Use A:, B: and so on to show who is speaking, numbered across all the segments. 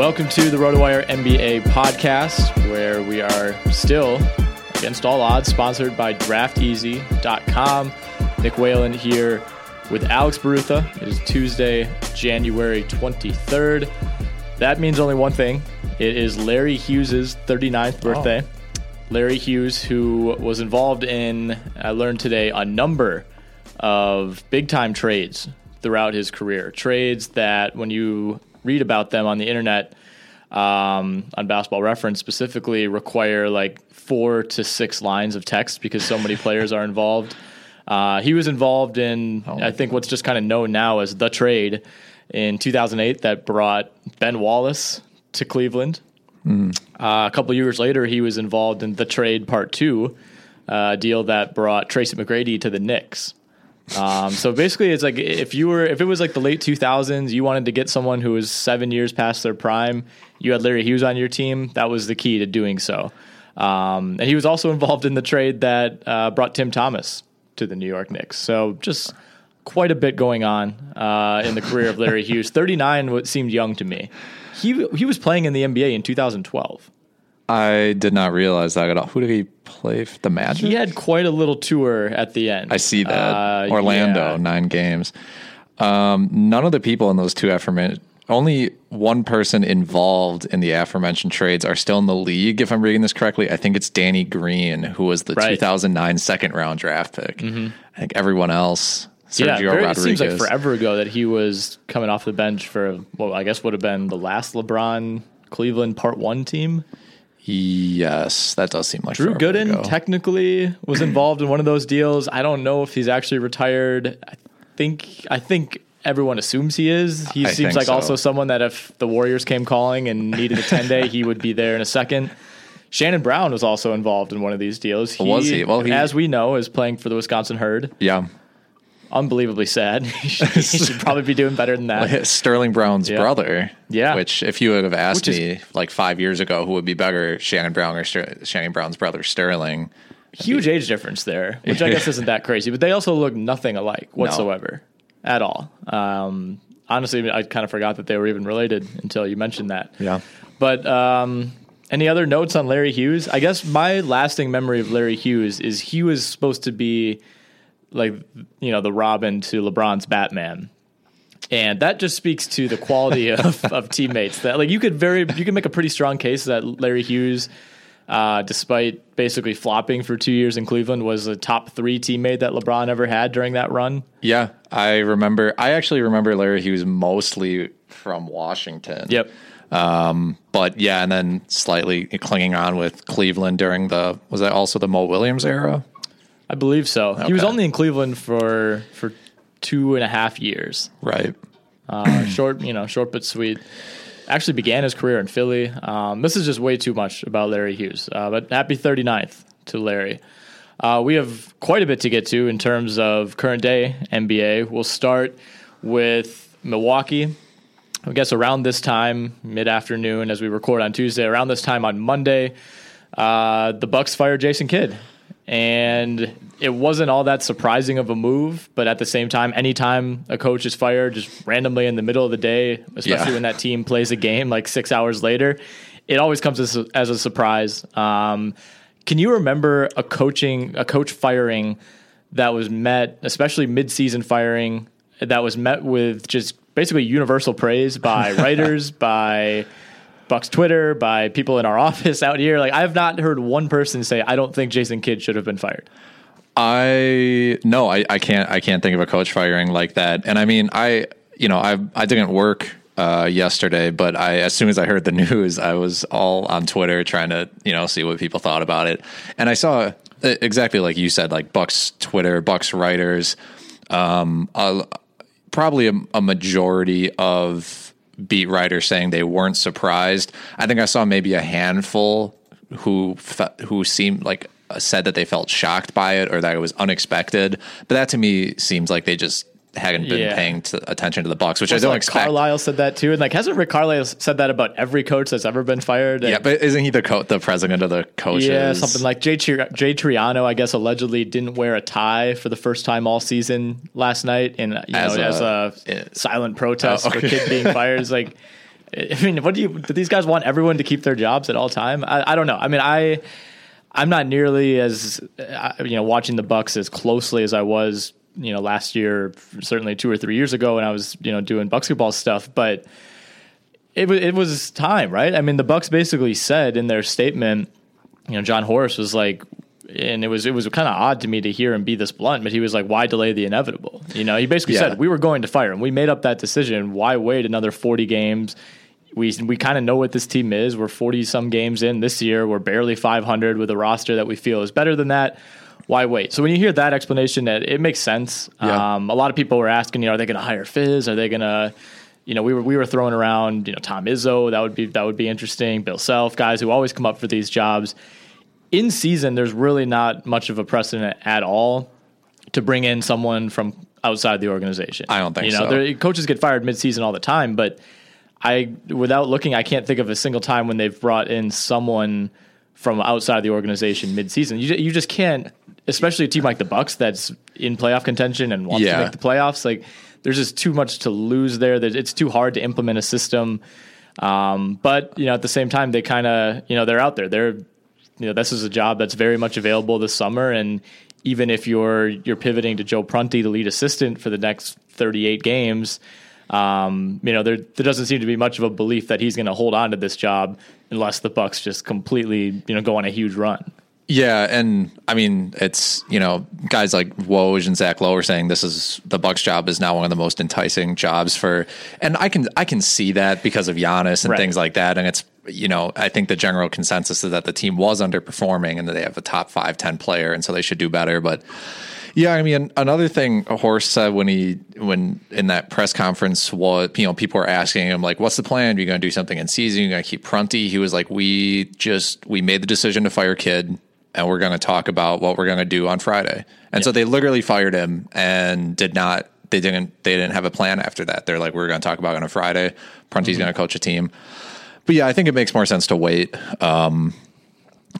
A: Welcome to the RotoWire NBA podcast, where we are still against all odds, sponsored by DraftEasy.com. Nick Whalen here with Alex Barutha. It is Tuesday, January 23rd. That means only one thing. It is Larry Hughes' 39th birthday. Oh. Larry Hughes, who was involved in, I learned today, a number of big time trades throughout his career. Trades that, when you read about them on the internet um, on Basketball Reference specifically require like four to six lines of text because so many players are involved. Uh, he was involved in, oh I think, God. what's just kind of known now as the trade in 2008 that brought Ben Wallace to Cleveland. Mm. Uh, a couple years later, he was involved in the trade part two uh, deal that brought Tracy McGrady to the Knicks. Um, so basically, it's like if you were if it was like the late 2000s, you wanted to get someone who was seven years past their prime. You had Larry Hughes on your team. That was the key to doing so. Um, and he was also involved in the trade that uh, brought Tim Thomas to the New York Knicks. So just quite a bit going on uh, in the career of Larry Hughes. 39 seemed young to me. He he was playing in the NBA in 2012.
B: I did not realize that at all. Who did he play for the Magic?
A: He had quite a little tour at the end.
B: I see that. Uh, Orlando, yeah. nine games. Um, none of the people in those two aforementioned, only one person involved in the aforementioned trades are still in the league. If I'm reading this correctly, I think it's Danny Green, who was the right. 2009 second round draft pick. Mm-hmm. I think everyone else. Sergio yeah, very, Rodriguez.
A: it seems like forever ago that he was coming off the bench for well, I guess would have been the last LeBron Cleveland Part One team.
B: Yes, that does seem like
A: Drew Gooden ago. technically was involved in one of those deals. I don't know if he's actually retired. I think I think everyone assumes he is. He I seems like so. also someone that if the Warriors came calling and needed a 10 day, he would be there in a second. Shannon Brown was also involved in one of these deals.
B: He, was he? Well, he,
A: as we know, is playing for the Wisconsin Herd.
B: Yeah
A: unbelievably sad. he, should, probably be doing better than that.
B: Sterling Brown's yeah. brother.
A: Yeah.
B: Which, if you would have asked which me like five years ago, who would be better, Shannon Brown or Ster- Shannon Brown's brother Sterling?
A: Huge be, age difference there, which I guess isn't that crazy. But they also look nothing alike whatsoever no. at all. Um, honestly, I kind of forgot that they were even related until you mentioned that.
B: Yeah.
A: But um, any other notes on Larry Hughes? I guess my lasting memory of Larry Hughes is he was supposed to be like you know the Robin to LeBron's Batman. And that just speaks to the quality of, of teammates. That like you could very you could make a pretty strong case that Larry Hughes, uh, despite basically flopping for two years in Cleveland, was a top three teammate that LeBron ever had during that run.
B: Yeah, I remember. I actually remember Larry Hughes mostly from Washington.
A: Yep.
B: Um, but yeah, and then slightly clinging on with Cleveland during the was that also the Mo Williams era?
A: I believe so. He was only in Cleveland for for two and a half years.
B: Right.
A: Uh, short, you know, short but sweet. Actually began his career in Philly. Um, this is just way too much about Larry Hughes. Uh, but happy 39th to Larry. Uh, we have quite a bit to get to in terms of current day NBA. We'll start with Milwaukee. I guess around this time, mid afternoon, as we record on Tuesday, around this time on Monday, uh, the Bucks fired Jason Kidd, and it wasn't all that surprising of a move. But at the same time, anytime a coach is fired, just randomly in the middle of the day, especially
B: Yeah.
A: when that team plays a game like six hours later, it always comes as a, as a surprise. Um, can you remember a coaching a coach firing that was met, especially mid-season firing, that was met with just basically universal praise by writers, by Bucks Twitter, by people in our office out here. Like I have not heard one person say I don't think Jason Kidd should have been fired.
B: I no, I, I can't I can't think of a coach firing like that. And I mean, I you know I I didn't work uh, yesterday, but I as soon as I heard the news, I was all on Twitter trying to you know see what people thought about it, and I saw exactly like you said, like Bucks Twitter, Bucks writers, um, probably a, a majority of beat writers saying they weren't surprised. I think I saw maybe a handful who who seemed like uh, said that they felt shocked by it or that it was unexpected. But that to me seems like they just hadn't been
A: Yeah.
B: paying to, attention to the Bucks, which I don't
A: like
B: expect.
A: Carlisle said that too, and like hasn't Rick Carlisle said that about every coach that's ever been fired?
B: yeah, but isn't he the co- the president of the coaches?
A: Yeah, something like Jay, Tri- Jay Triano, I guess, allegedly didn't wear a tie for the first time all season last night, and you
B: As
A: know,
B: a-
A: as a silent protest
B: Oh,
A: for Kidd being fired. It's like, I mean, what do you? Do these guys want everyone to keep their jobs at all time? I, I don't know. I mean, I I'm not nearly as uh, you know watching the Bucks as closely as I was you know last year, certainly two or three years ago when I was you know doing basketball stuff, but it was it was time, right? I mean, the Bucks basically said in their statement, you know, Jon Horst was like, and it was it was kind of odd to me to hear him be this blunt, but he was like, "Why delay the inevitable?" You know, he basically
B: Yeah.
A: said we were going to fire him. We made up that decision. Why wait another forty games? We we kind of know what this team is. We're forty some games in this year. We're barely five hundred with a roster that we feel is better than that. Why wait? So when you hear that explanation, it, it makes sense.
B: Yeah.
A: Um, a lot of people were asking, you know, are they going to hire Fizz? Are they going to you know, we were we were throwing around, you know, Tom Izzo. That would be that would be interesting. Bill Self, guys who always come up for these jobs. In season, there's really not much of a precedent at all to bring in someone from outside the organization.
B: I don't think
A: you know,
B: so.
A: coaches get fired mid-season all the time, but I, without looking, I can't think of a single time when they've brought in someone from outside the organization mid-season. You you just can't, especially a team like the Bucks that's in playoff contention and wants
B: Yeah.
A: to make the playoffs. Like, there's just too much to lose there. That it's too hard to implement a system. Um, but you know, at the same time, they kind of you know they're out there. They're you know this is a job that's very much available this summer, and even if you're you're pivoting to Joe Prunty, the lead assistant for the next 38 games, um, you know there there doesn't seem to be much of a belief that he's going to hold on to this job unless the Bucks just completely you know go on a huge run.
B: Yeah, and I mean it's you know guys like Woj and Zach Lowe are saying this is the Bucks job is now one of the most enticing jobs for, and I can I can see that because of Giannis and
A: Right.
B: things like that, and it's you know I think the general consensus is that the team was underperforming and that they have a top five ten player, and so they should do better, but. Yeah, I mean another thing Horst said when he when in that press conference was you know people were asking him like what's the plan? Are you going to do something in season? Are you going to keep Prunty? He was like we just we made the decision to fire Kidd and we're going to talk about what we're going to do on Friday. And so they literally fired him and did not they didn't they didn't have a plan after that. They're like we're going to talk about it on a Friday. Prunty's going to coach a team. But yeah, I think it makes more sense to wait. Um,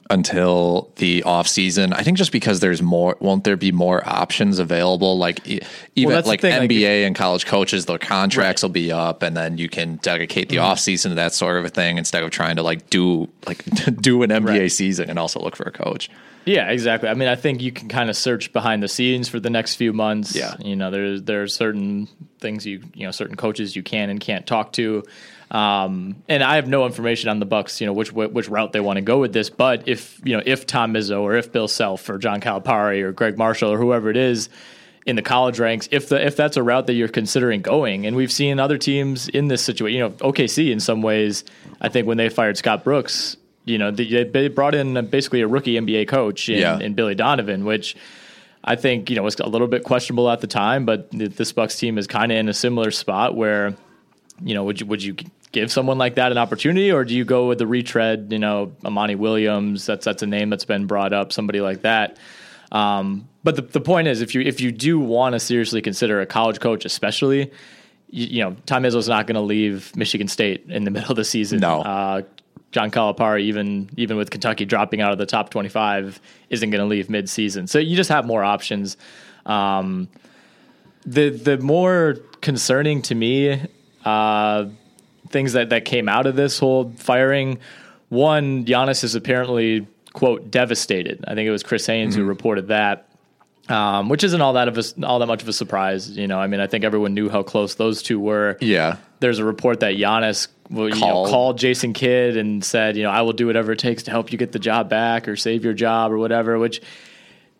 B: until the off season. I think just because there's more, won't there be more options available? Like e- even
A: the
B: like
A: thing, like,
B: NBA and college coaches, their contracts will be up, and then you can dedicate the
A: Mm-hmm.
B: off season to that sort of a thing instead of trying to like do like do an NBA
A: Right.
B: season and also look for a coach.
A: Yeah, exactly. I mean, I think you can kind of search behind the scenes for the next few months.
B: Yeah.
A: you know, there's there's certain things you you know certain coaches you can and can't talk to. Um, and I have no information on the Bucks, you know, which which route they want to go with this. But if you know, if Tom Izzo or if Bill Self or John Calipari or Gregg Marshall or whoever it is in the college ranks, if the if that's a route that you're considering going, and we've seen other teams in this situation, you know, OKC in some ways, I think when they fired Scott Brooks, you know, they, they brought in basically a rookie NBA coach in,
B: Yeah.
A: in Billy Donovan, which. I think you know was a little bit questionable at the time, but th- this Bucks team is kind of in a similar spot where you know, would you would you give someone like that an opportunity, or do you go with the retread? You know, Amani Williams. That's that's a name that's been brought up. Somebody like that. Um, but the the point is, if you if you do want to seriously consider a college coach, especially, you, you know, Tom Izzo's not going to leave Michigan State in the middle of the season.
B: No.
A: Uh, John Calipari, even even with Kentucky dropping out of the top twenty five, isn't going to leave mid season. So you just have more options. Um, the the more concerning to me uh, things that, that came out of this whole firing. One, Giannis is apparently quote devastated. I think it was Chris Haynes who reported that, um, which isn't all that of a, all that much of a surprise. You know, I mean, I think everyone knew how close those two were.
B: Yeah.
A: There's a report that Giannis well, you know,
B: Called.
A: called Jason Kidd and said, you know, I will do whatever it takes to help you get the job back or save your job or whatever. Which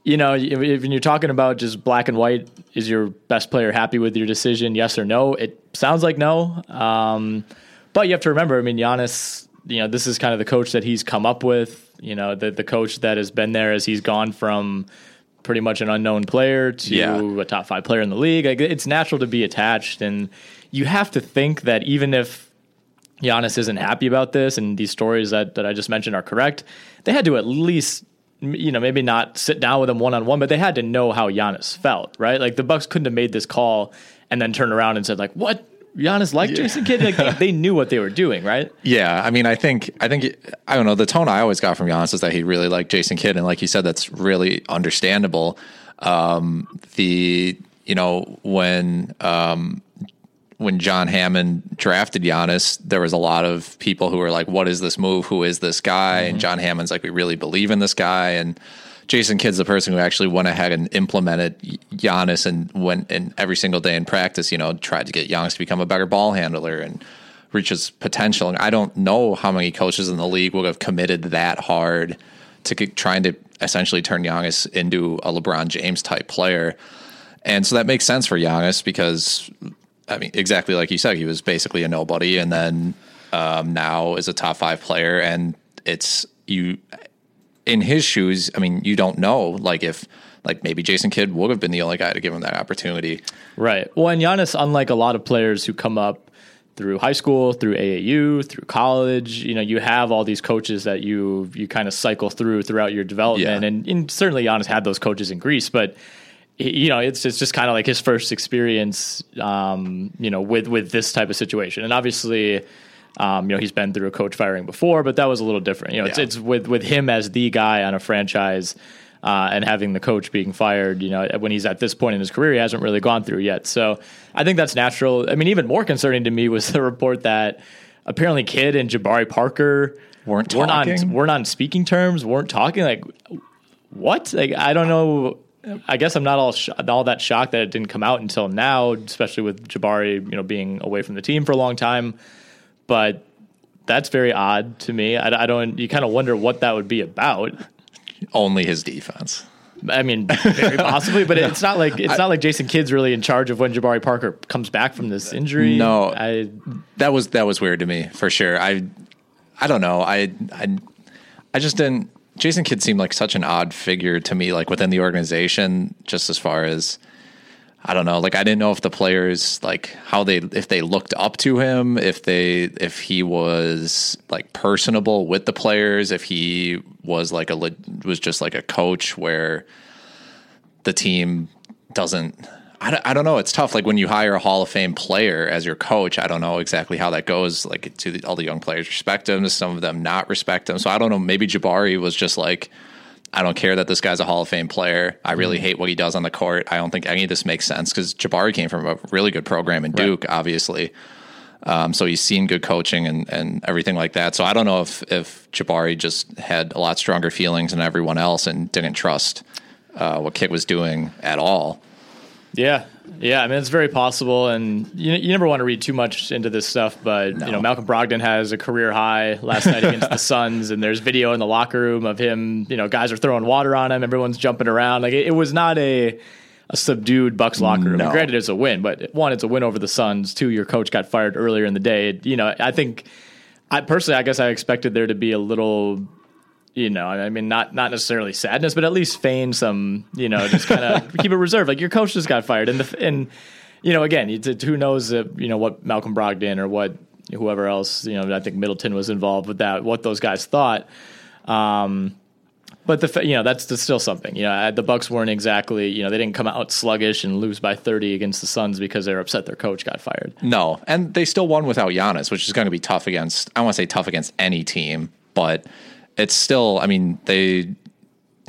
A: you know, if if you're talking about just black and white, is your best player happy with your decision? Yes or no? It sounds like no. Um, but you have to remember, I mean, Giannis, you know, this is kind of the coach that he's come up with. You know, the the coach that has been there as he's gone from pretty much an unknown player to
B: Yeah.
A: a top five player in the league. Like, it's natural to be attached, and you have to think that even if Giannis isn't happy about this, and these stories that, that I just mentioned are correct, they had to at least, you know, maybe not sit down with him one on one, but they had to know how Giannis felt, right? Like the Bucks couldn't have made this call and then turned around and said, like, what? Giannis liked Jason Kidd? Like they, they knew what they were doing, right?
B: Yeah, I mean, I think, I think, I don't know. The tone I always got from Giannis is that he really liked Jason Kidd, and like you said, that's really understandable. Um, the you know when um, when John Hammond drafted Giannis, there was a lot of people who were like, "What is this move? Who is this guy?" And John Hammond's like, "We really believe in this guy." And Jason Kidd's the person who actually went ahead and implemented Giannis and went and every single day in practice, you know, tried to get Giannis to become a better ball handler and reach his potential. And I don't know how many coaches in the league would have committed that hard to trying to essentially turn Giannis into a LeBron James type player. And so that makes sense for Giannis because, I mean, exactly like you said, he was basically a nobody, and then um, now is a top five player. And it's you in his shoes. I mean, you don't know, like if like maybe Jason Kidd would have been the only guy to give him that opportunity.
A: Right. Well, and Giannis, unlike a lot of players who come up through high school, through AAU, through college, you know, you have all these coaches that you you kind of cycle through throughout your development,
B: Yeah.
A: and, and certainly Giannis had those coaches in Greece, but you know, it's it's just kind of like his first experience, um, you know, with with this type of situation, and obviously. Um, you know he's been through a coach firing before, but that was a little different. You know, it's,
B: Yeah.
A: it's with with him as the guy on a franchise, uh, and having the coach being fired, you know, when he's at this point in his career, he hasn't really gone through yet. So I think that's natural. I mean, even more concerning to me was the report that apparently Kidd and Jabari Parker
B: Weren't
A: weren't on weren't on speaking terms, weren't talking. Like what? Like I don't know. I guess I'm not all sh- all that shocked that it didn't come out until now, especially with Jabari, you know, being away from the team for a long time. But that's very odd to me. I, I don't. You kind of wonder what that would be about.
B: Only his defense.
A: I mean, very possibly, but it's not like it's not like Jason Kidd's really in charge of when Jabari Parker comes back from this injury.
B: No.
A: I
B: that was that was weird to me for sure. I I don't know. I I I just didn't. Jason Kidd seemed like such an odd figure to me, like within the organization, just as far as I don't know. Like I didn't know if the players like how they if they looked up to him, if they if he was like personable with the players, if he was like a was just like a coach where the team doesn't I, don't- I don't know. It's tough. Like when you hire a Hall of Fame player as your coach, I don't know exactly how that goes. Like to the, all the young players respect him, some of them not respect him. So I don't know. Maybe Jabari was just like, I don't care that this guy's a Hall of Fame player. I really hate what he does on the court. I don't think any of this makes sense because Jabari came from a really good program in Duke, obviously. Um, so he's seen good coaching and, and everything like that. So I don't know if, if Jabari just had a lot stronger feelings than everyone else and didn't trust uh, what Kidd was doing at all.
A: Yeah, yeah. I mean, it's very possible, and you, you never want to read too much into this stuff. But you know, Malcolm Brogdon has a career high last night against the Suns, and there's video in the locker room of him. You know, guys are throwing water on him. Everyone's jumping around. Like it, it was not a a subdued Bucks locker room.
B: No.
A: Granted, it's a win, but one, it's a win over the Suns. Two, your coach got fired earlier in the day. You know, I think. I personally, I guess I expected there to be a little you know, I mean, not not necessarily sadness, but at least feign some, you know, just kind of keep it reserved. Like your coach just got fired, and the, and you know, again, it's- who knows, uh, you know, what Malcolm Brogdon or what whoever else, you know, I think Middleton was involved with that, what those guys thought. Um, but the you know that's, that's still something. You know, the Bucks weren't exactly you know they didn't come out sluggish and lose by thirty against the Suns because they're upset their coach got fired.
B: No, and they still won without Giannis, which is going to be tough against. I want to say tough against any team, but it's still. I mean, they.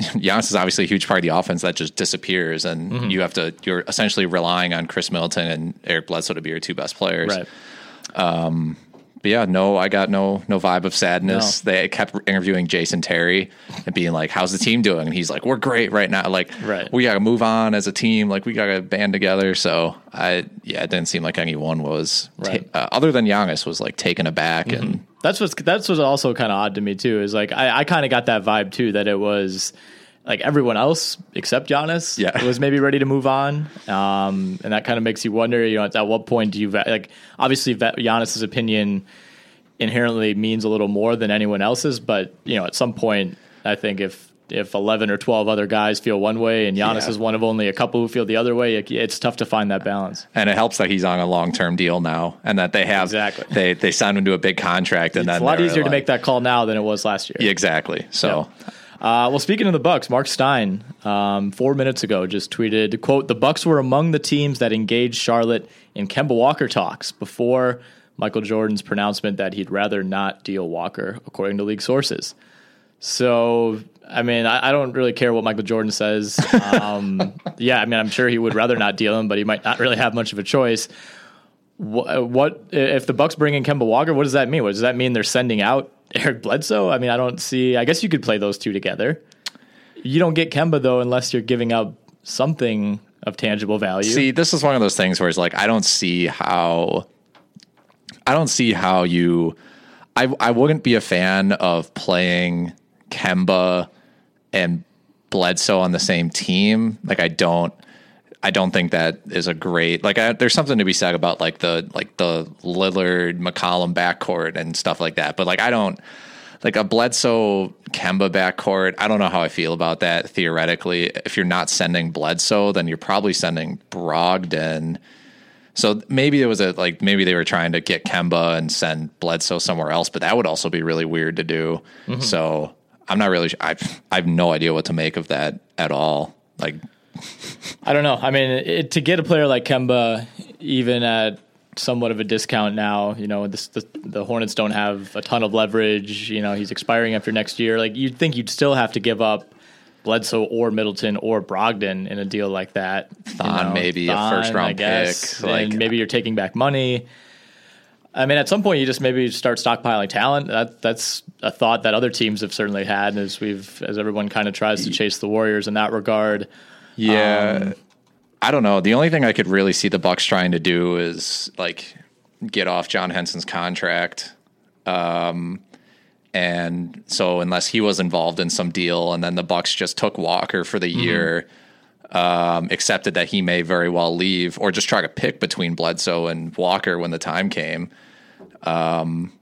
B: Giannis is obviously a huge part of the offense that just disappears, and
A: Mm-hmm.
B: you have to. You're essentially relying on Khris Middleton and Eric Bledsoe to be your two best players.
A: Right.
B: But yeah, no, I got no no vibe of sadness. They kept interviewing Jason Terry and being like, "How's the team doing?" And he's like, "We're great right now. Like,
A: Right.
B: we got to move on as a team. Like, we got to band together." So I, yeah, it didn't seem like anyone was, ta-
A: Right.
B: uh, other than Giannis, was like taken aback and
A: That's what's that's what's also kind of odd to me too. Is like I, I kind of got that vibe too that it was like everyone else except Giannis
B: Yeah.
A: was maybe ready to move on, um, and that kind of makes you wonder. You know, at what point do you va- like? Obviously, va- Giannis's opinion inherently means a little more than anyone else's, but you know, at some point, I think if if eleven or twelve other guys feel one way and Giannis
B: Yeah.
A: is one of only a couple who feel the other way, it, it's tough to find that balance.
B: and it helps that he's on a long term deal now, and that they have
A: Exactly.
B: they they signed him to a big contract, and
A: It's
B: then
A: a lot easier to make that call now than it was last year.
B: Yeah, exactly. So.
A: Uh, well, speaking of the Bucks, Marc Stein, um, four minutes ago, just tweeted, "quote The Bucks were among the teams that engaged Charlotte in Kemba Walker talks before Michael Jordan's pronouncement that he'd rather not deal Walker, according to league sources." So, I mean, I, I don't really care what Michael Jordan says. Um, yeah, I mean, I'm sure he would rather not deal him, but he might not really have much of a choice. What, what if the Bucks bring in Kemba Walker? What does that mean? What does that mean? They're sending out Eric Bledsoe? I mean, I don't see. I guess you could play those two together. You don't get Kemba though unless you're giving up something of tangible value.
B: See, this is one of those things where it's like I don't see how I don't see how you I I wouldn't be a fan of playing Kemba and Bledsoe on the same team. Like I don't I don't think that is a great like I, there's something to be said about like the like the Lillard McCollum backcourt and stuff like that. But like I don't like a Bledsoe Kemba backcourt. I don't know how I feel about that theoretically. If you're not sending Bledsoe, then you're probably sending Brogdon. So maybe it was a like maybe they were trying to get Kemba and send Bledsoe somewhere else, but that would also be really weird to do. Mm-hmm. So I'm not really. I I have no idea what to make of that at all. Like
A: I don't know. I mean, it, to get a player like Kemba, even at somewhat of a discount now, you know, this, the, the Hornets don't have a ton of leverage. You know, he's expiring after next year. Like, you'd think you'd still have to give up Bledsoe or Middleton or Brogdon in a deal like that. You
B: Thon, maybe, a first-round
A: I guess.
B: pick, like-
A: and maybe you're taking back money. I mean, at some point, you just maybe start stockpiling talent. That that's a thought that other teams have certainly had, as we've as everyone kind of tries to chase the Warriors in that regard.
B: Yeah. I don't know. The only thing I could really see the Bucks trying to do is like get off John Henson's contract. Um and so unless he was involved in some deal and then the Bucks just took Walker for the year, um, accepted that he may very well leave or just try to pick between Bledsoe and Walker when the time came. Um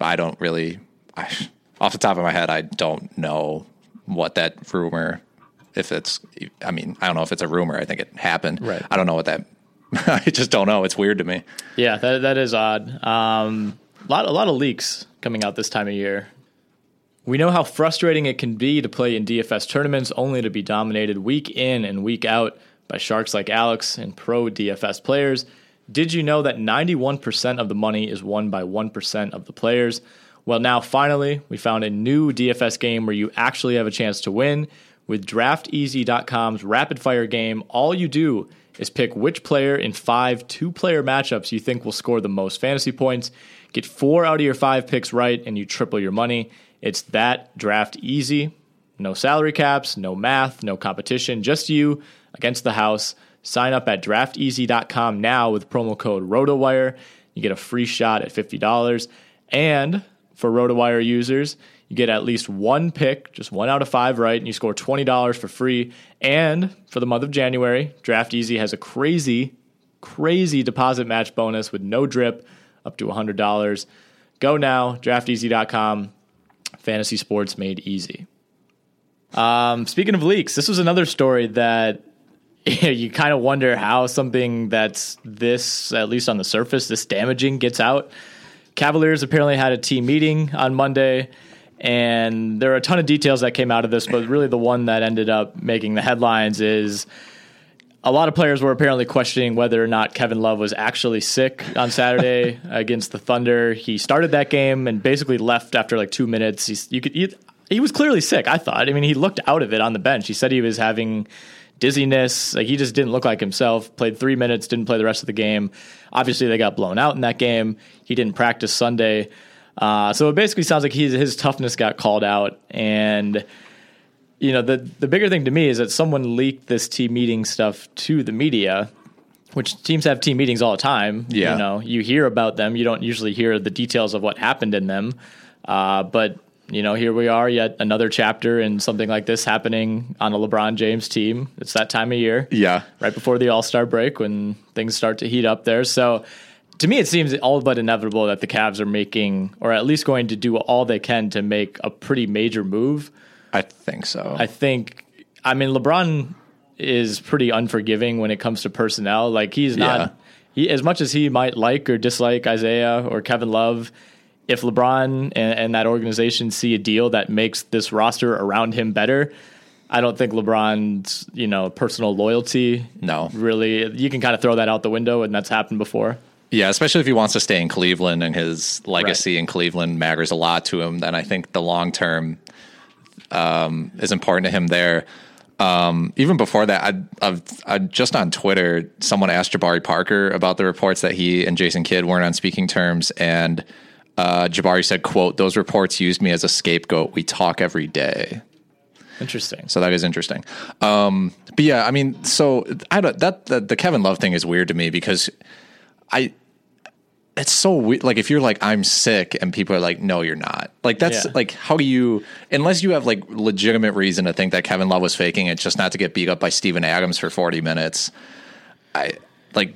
B: I don't really I, off the top of my head I don't know what that rumor if it's I mean, I don't know if it's a rumor. I think it happened.
A: Right.
B: I don't know what that I just don't know. It's weird to me.
A: Yeah, that that is odd. Um, a lot a lot of leaks coming out this time of year. We know how frustrating it can be to play in DFS tournaments only to be dominated week in and week out by sharks like Alex and pro DFS players. Did you know that 91% of the money is won by 1% of the players? Well, now finally, we found a new DFS game where you actually have a chance to win. With drafteasy.com's rapid fire game, all you do is pick which player in five two player matchups you think will score the most fantasy points. Get four out of your five picks right, and you triple your money. It's that draft easy. No salary caps, no math, no competition, just you against the house. Sign up at drafteasy.com now with promo code ROTOWIRE. You get a free shot at $50. And for RotoWire users, you get at least one pick, just one out of five right, and you score $20 for free. And for the month of January, Draft Easy has a crazy, crazy deposit match bonus with no drip up to $100. Go now, drafteasy.com. Fantasy sports made easy. Um, speaking of leaks, this was another story that you kind of wonder how something that's this, at least on the surface, this damaging gets out. Cavaliers apparently had a team meeting on Monday, and there are a ton of details that came out of this, but really the one that ended up making the headlines is a lot of players were apparently questioning whether or not Kevin Love was actually sick on Saturday against the Thunder. He started that game and basically left after like two minutes. He's, you could, he, he was clearly sick. I thought. I mean, he looked out of it on the bench. He said he was having dizziness. Like he just didn't look like himself. Played three minutes, didn't play the rest of the game. Obviously, they got blown out in that game. He didn't practice Sunday. Uh, so it basically sounds like he's, his toughness got called out. And, you know, the, the bigger thing to me is that someone leaked this team meeting stuff to the media, which teams have team meetings all the time.
B: Yeah.
A: You know, you hear about them. You don't usually hear the details of what happened in them. Uh, but you know, here we are, yet another chapter in something like this happening on a LeBron James team. It's that time of year.
B: Yeah.
A: Right before the All Star break when things start to heat up there. So to me, it seems all but inevitable that the Cavs are making, or at least going to do all they can to make a pretty major move.
B: I think so.
A: I think, I mean, LeBron is pretty unforgiving when it comes to personnel. Like, he's not,
B: Yeah.
A: he, as much as he might like or dislike Isaiah or Kevin Love, if LeBron and, and that organization see a deal that makes this roster around him better, I don't think LeBron's, you know, personal loyalty
B: No.
A: really, you can kind of throw that out the window, and that's happened before.
B: Yeah, especially if he wants to stay in Cleveland and his legacy in Cleveland matters a lot to him, then I think the long term um, is important to him there. Um, even before that, I, I've, I just on Twitter, someone asked Jabari Parker about the reports that he and Jason Kidd weren't on speaking terms, and uh, Jabari said, "quote Those reports used me as a scapegoat. We talk every day."
A: Interesting.
B: So that is interesting. Um, but yeah, I mean, so I don't that the, the Kevin Love thing is weird to me because I it's so weird. Like if you're like I'm sick and people are like, no, you're not. Like that's
A: Yeah.
B: like how do you unless you have like legitimate reason to think that Kevin Love was faking it just not to get beat up by Steven Adams for 40 minutes. I like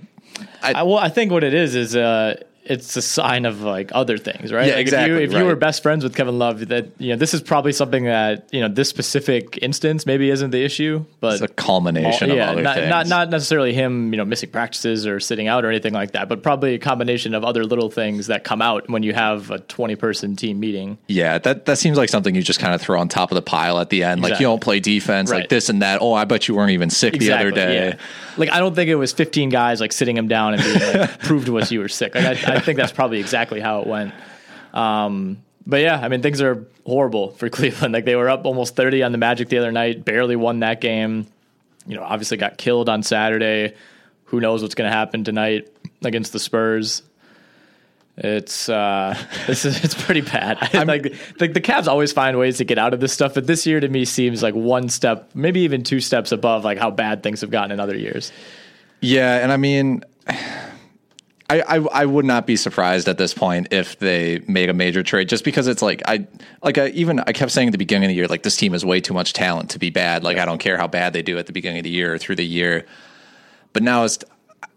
A: I, well, I think what it is is uh, it's a sign of like other things, right?
B: Yeah,
A: like
B: exactly,
A: If you, if you were best friends with Kevin Love, that you know this is probably something that you know this specific instance maybe isn't the issue, but
B: it's a culmination
A: yeah,
B: of other
A: not,
B: things.
A: not not necessarily him, you know, missing practices or sitting out or anything like that, but probably a combination of other little things that come out when you have a twenty person team meeting.
B: Yeah, that that seems like something you just kind of throw on top of the pile at the end. Like you don't play defense,
A: Right.
B: like this and that. Oh, I bet you weren't even sick the other day.
A: yeah. Like I don't think it was 15 guys like sitting him down and being like, "Prove to us you were sick." Like I, I think that's probably exactly how it went. Um, but yeah, I mean things are horrible for Cleveland. Like they were up almost 30 on the Magic the other night, barely won that game. You know, obviously got killed on Saturday. Who knows what's going to happen tonight against the Spurs? It's uh, this is it's pretty bad. like the, the Cavs always find ways to get out of this stuff, but this year to me seems like one step, maybe even two steps above like how bad things have gotten in other years.
B: Yeah, and I mean, I, I I would not be surprised at this point if they made a major trade, just because it's like I like I even I kept saying at the beginning of the year like this team has way too much talent to be bad. Like I don't care how bad they do at the beginning of the year or through the year, but now it's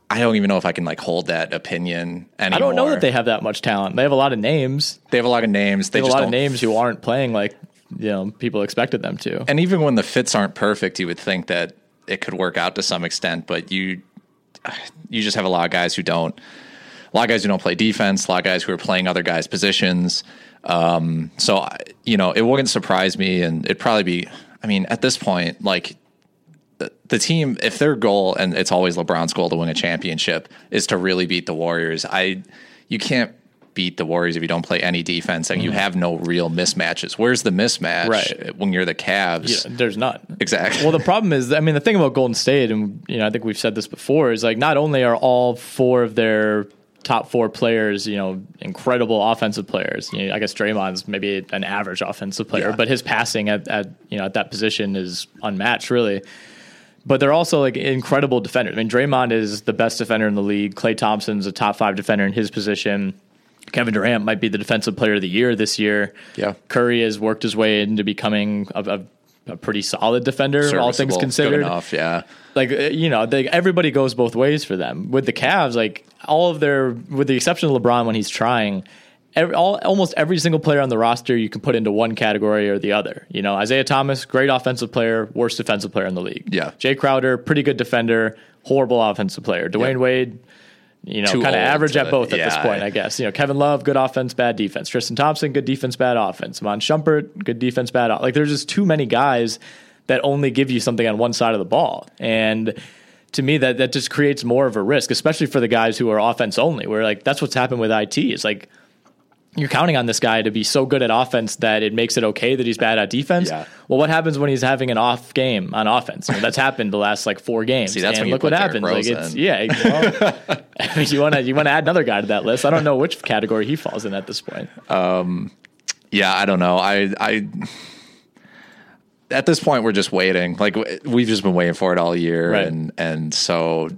B: I don't even know if I can like hold that opinion anymore.
A: I don't know that they have that much talent. They have a lot of names.
B: they have a lot of names. They,
A: They have a lot of names who aren't playing like you know people expected them to.
B: and even when the fits aren't perfect, you would think that it could work out to some extent, but you you just have a lot of guys who don't a lot of guys who don't play defense, a lot of guys who are playing other guys' positions. Um, so I- you know, it wouldn't surprise me, and it'd probably be. I mean, at this point, like the team, if their goal, and it's always LeBron's goal to win a championship, is to really beat the Warriors, I you can't beat the Warriors if you don't play any defense and you have no real mismatches. Where's the mismatch
A: Right.
B: when you're the Cavs?
A: Yeah, there's not.
B: Exactly.
A: Well, the problem is, I mean, the thing about Golden State, and you know, I think we've said this before, is like not only are all four of their top four players, you know, incredible offensive players. You know, I guess Draymond's maybe an average offensive player,
B: Yeah.
A: but his passing at, at you know at that position is unmatched, really. But they're also like incredible defenders. I mean, Draymond is the best defender in the league. Klay Thompson's a top five defender in his position. Kevin Durant might be the defensive player of the year this year.
B: Yeah.
A: Curry has worked his way into becoming a, a, a pretty solid defender, all things considered.
B: Good enough, yeah.
A: Like uh, you know, they, everybody goes both ways for them. With the Cavs, like all of their, with the exception of LeBron when he's trying, every, all, almost every single player on the roster you can put into one category or the other. You know, Isaiah Thomas, great offensive player, worst defensive player in the league.
B: Yeah.
A: Jae Crowder, pretty good defender, horrible offensive player. Dwyane
B: Yeah.
A: Wade. You know, kind of average at both at this point, I guess. You know, Kevin Love, good offense, bad defense. Tristan Thompson, good defense, bad offense. Mon Shumpert, good defense, bad. Like, there's just too many guys that only give you something on one side of the ball, and to me, that that just creates more of a risk, especially for the guys who are offense only. Where like that's what's happened with it. It's like you're counting on this guy to be so good at offense that it makes it okay that he's bad at defense.
B: Yeah.
A: Well, what happens when he's having an off game on offense? That's happened the last like four games.
B: See, that's
A: and look what happens. Like it's
B: in.
A: yeah. Well, I mean, you want to you want to add another guy to that list. I don't know which category he falls in at this point.
B: Um, yeah, I don't know. I I at this point we're just waiting. Like we've just been waiting for it all year,
A: Right.
B: and and so.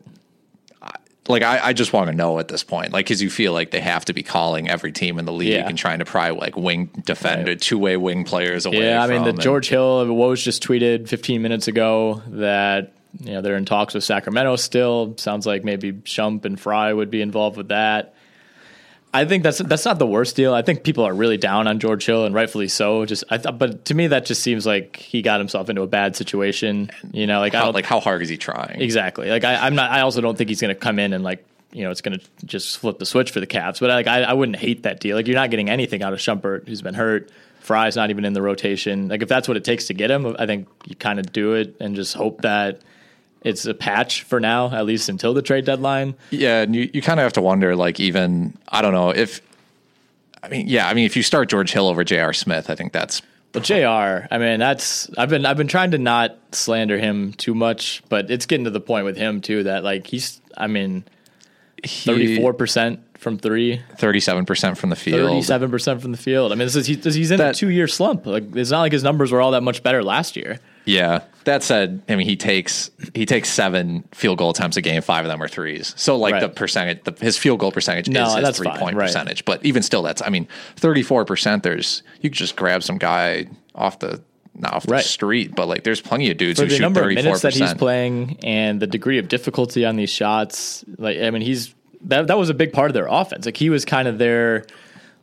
B: Like I, I just want to know at this point, like, because you feel like they have to be calling every team in the league
A: Yeah.
B: and trying to pry like wing defender, two way wing players away.
A: Yeah, I mean, the
B: and-
A: George Hill Woj just tweeted 15 minutes ago that you know they're in talks with Sacramento still. Sounds like maybe Shump and Frye would be involved with that. I think that's that's not the worst deal. I think people are really down on George Hill and rightfully so. Just I th- but to me that just seems like he got himself into a bad situation. You know, like I
B: how, like how hard is he trying?
A: Exactly. Like I, I'm not. I also don't think he's going to come in and like you know it's going to just flip the switch for the Cavs. But like I, I wouldn't hate that deal. Like you're not getting anything out of Shumpert, who's been hurt. Frye's not even in the rotation. Like if that's what it takes to get him, I think you kind of do it and just hope that it's a patch for now, at least until the trade deadline.
B: Yeah, and you, you kind of have to wonder, like, even I don't know if, I mean, yeah, I mean, if you start George Hill over J.R. Smith, I think that's
A: But J.R. I mean, that's I've been I've been trying to not slander him too much, but it's getting to the point with him too that like he's I mean thirty four percent from three.
B: thirty-seven percent from the field.
A: Thirty-seven percent from the field. I mean, this is he, he's in a
B: That-
A: two-year slump. Like, it's not like his numbers were all that much better last year.
B: Yeah. That said, I mean, he takes he takes seven field goal attempts a game. Five of them are threes. So, like
A: Right.
B: the percentage, the, his field goal percentage
A: No,
B: is his
A: that's
B: three
A: fine,
B: point
A: right.
B: percentage. But even still, that's I mean, thirty-four percent. There's you could just grab some guy off the not off the
A: Right.
B: street, but like there's plenty of dudes
A: For
B: who
A: the
B: shoot
A: number of
B: thirty-four
A: minutes that he's playing and the degree of difficulty on these shots, like I mean, he's that that was a big part of their offense. Like he was kind of their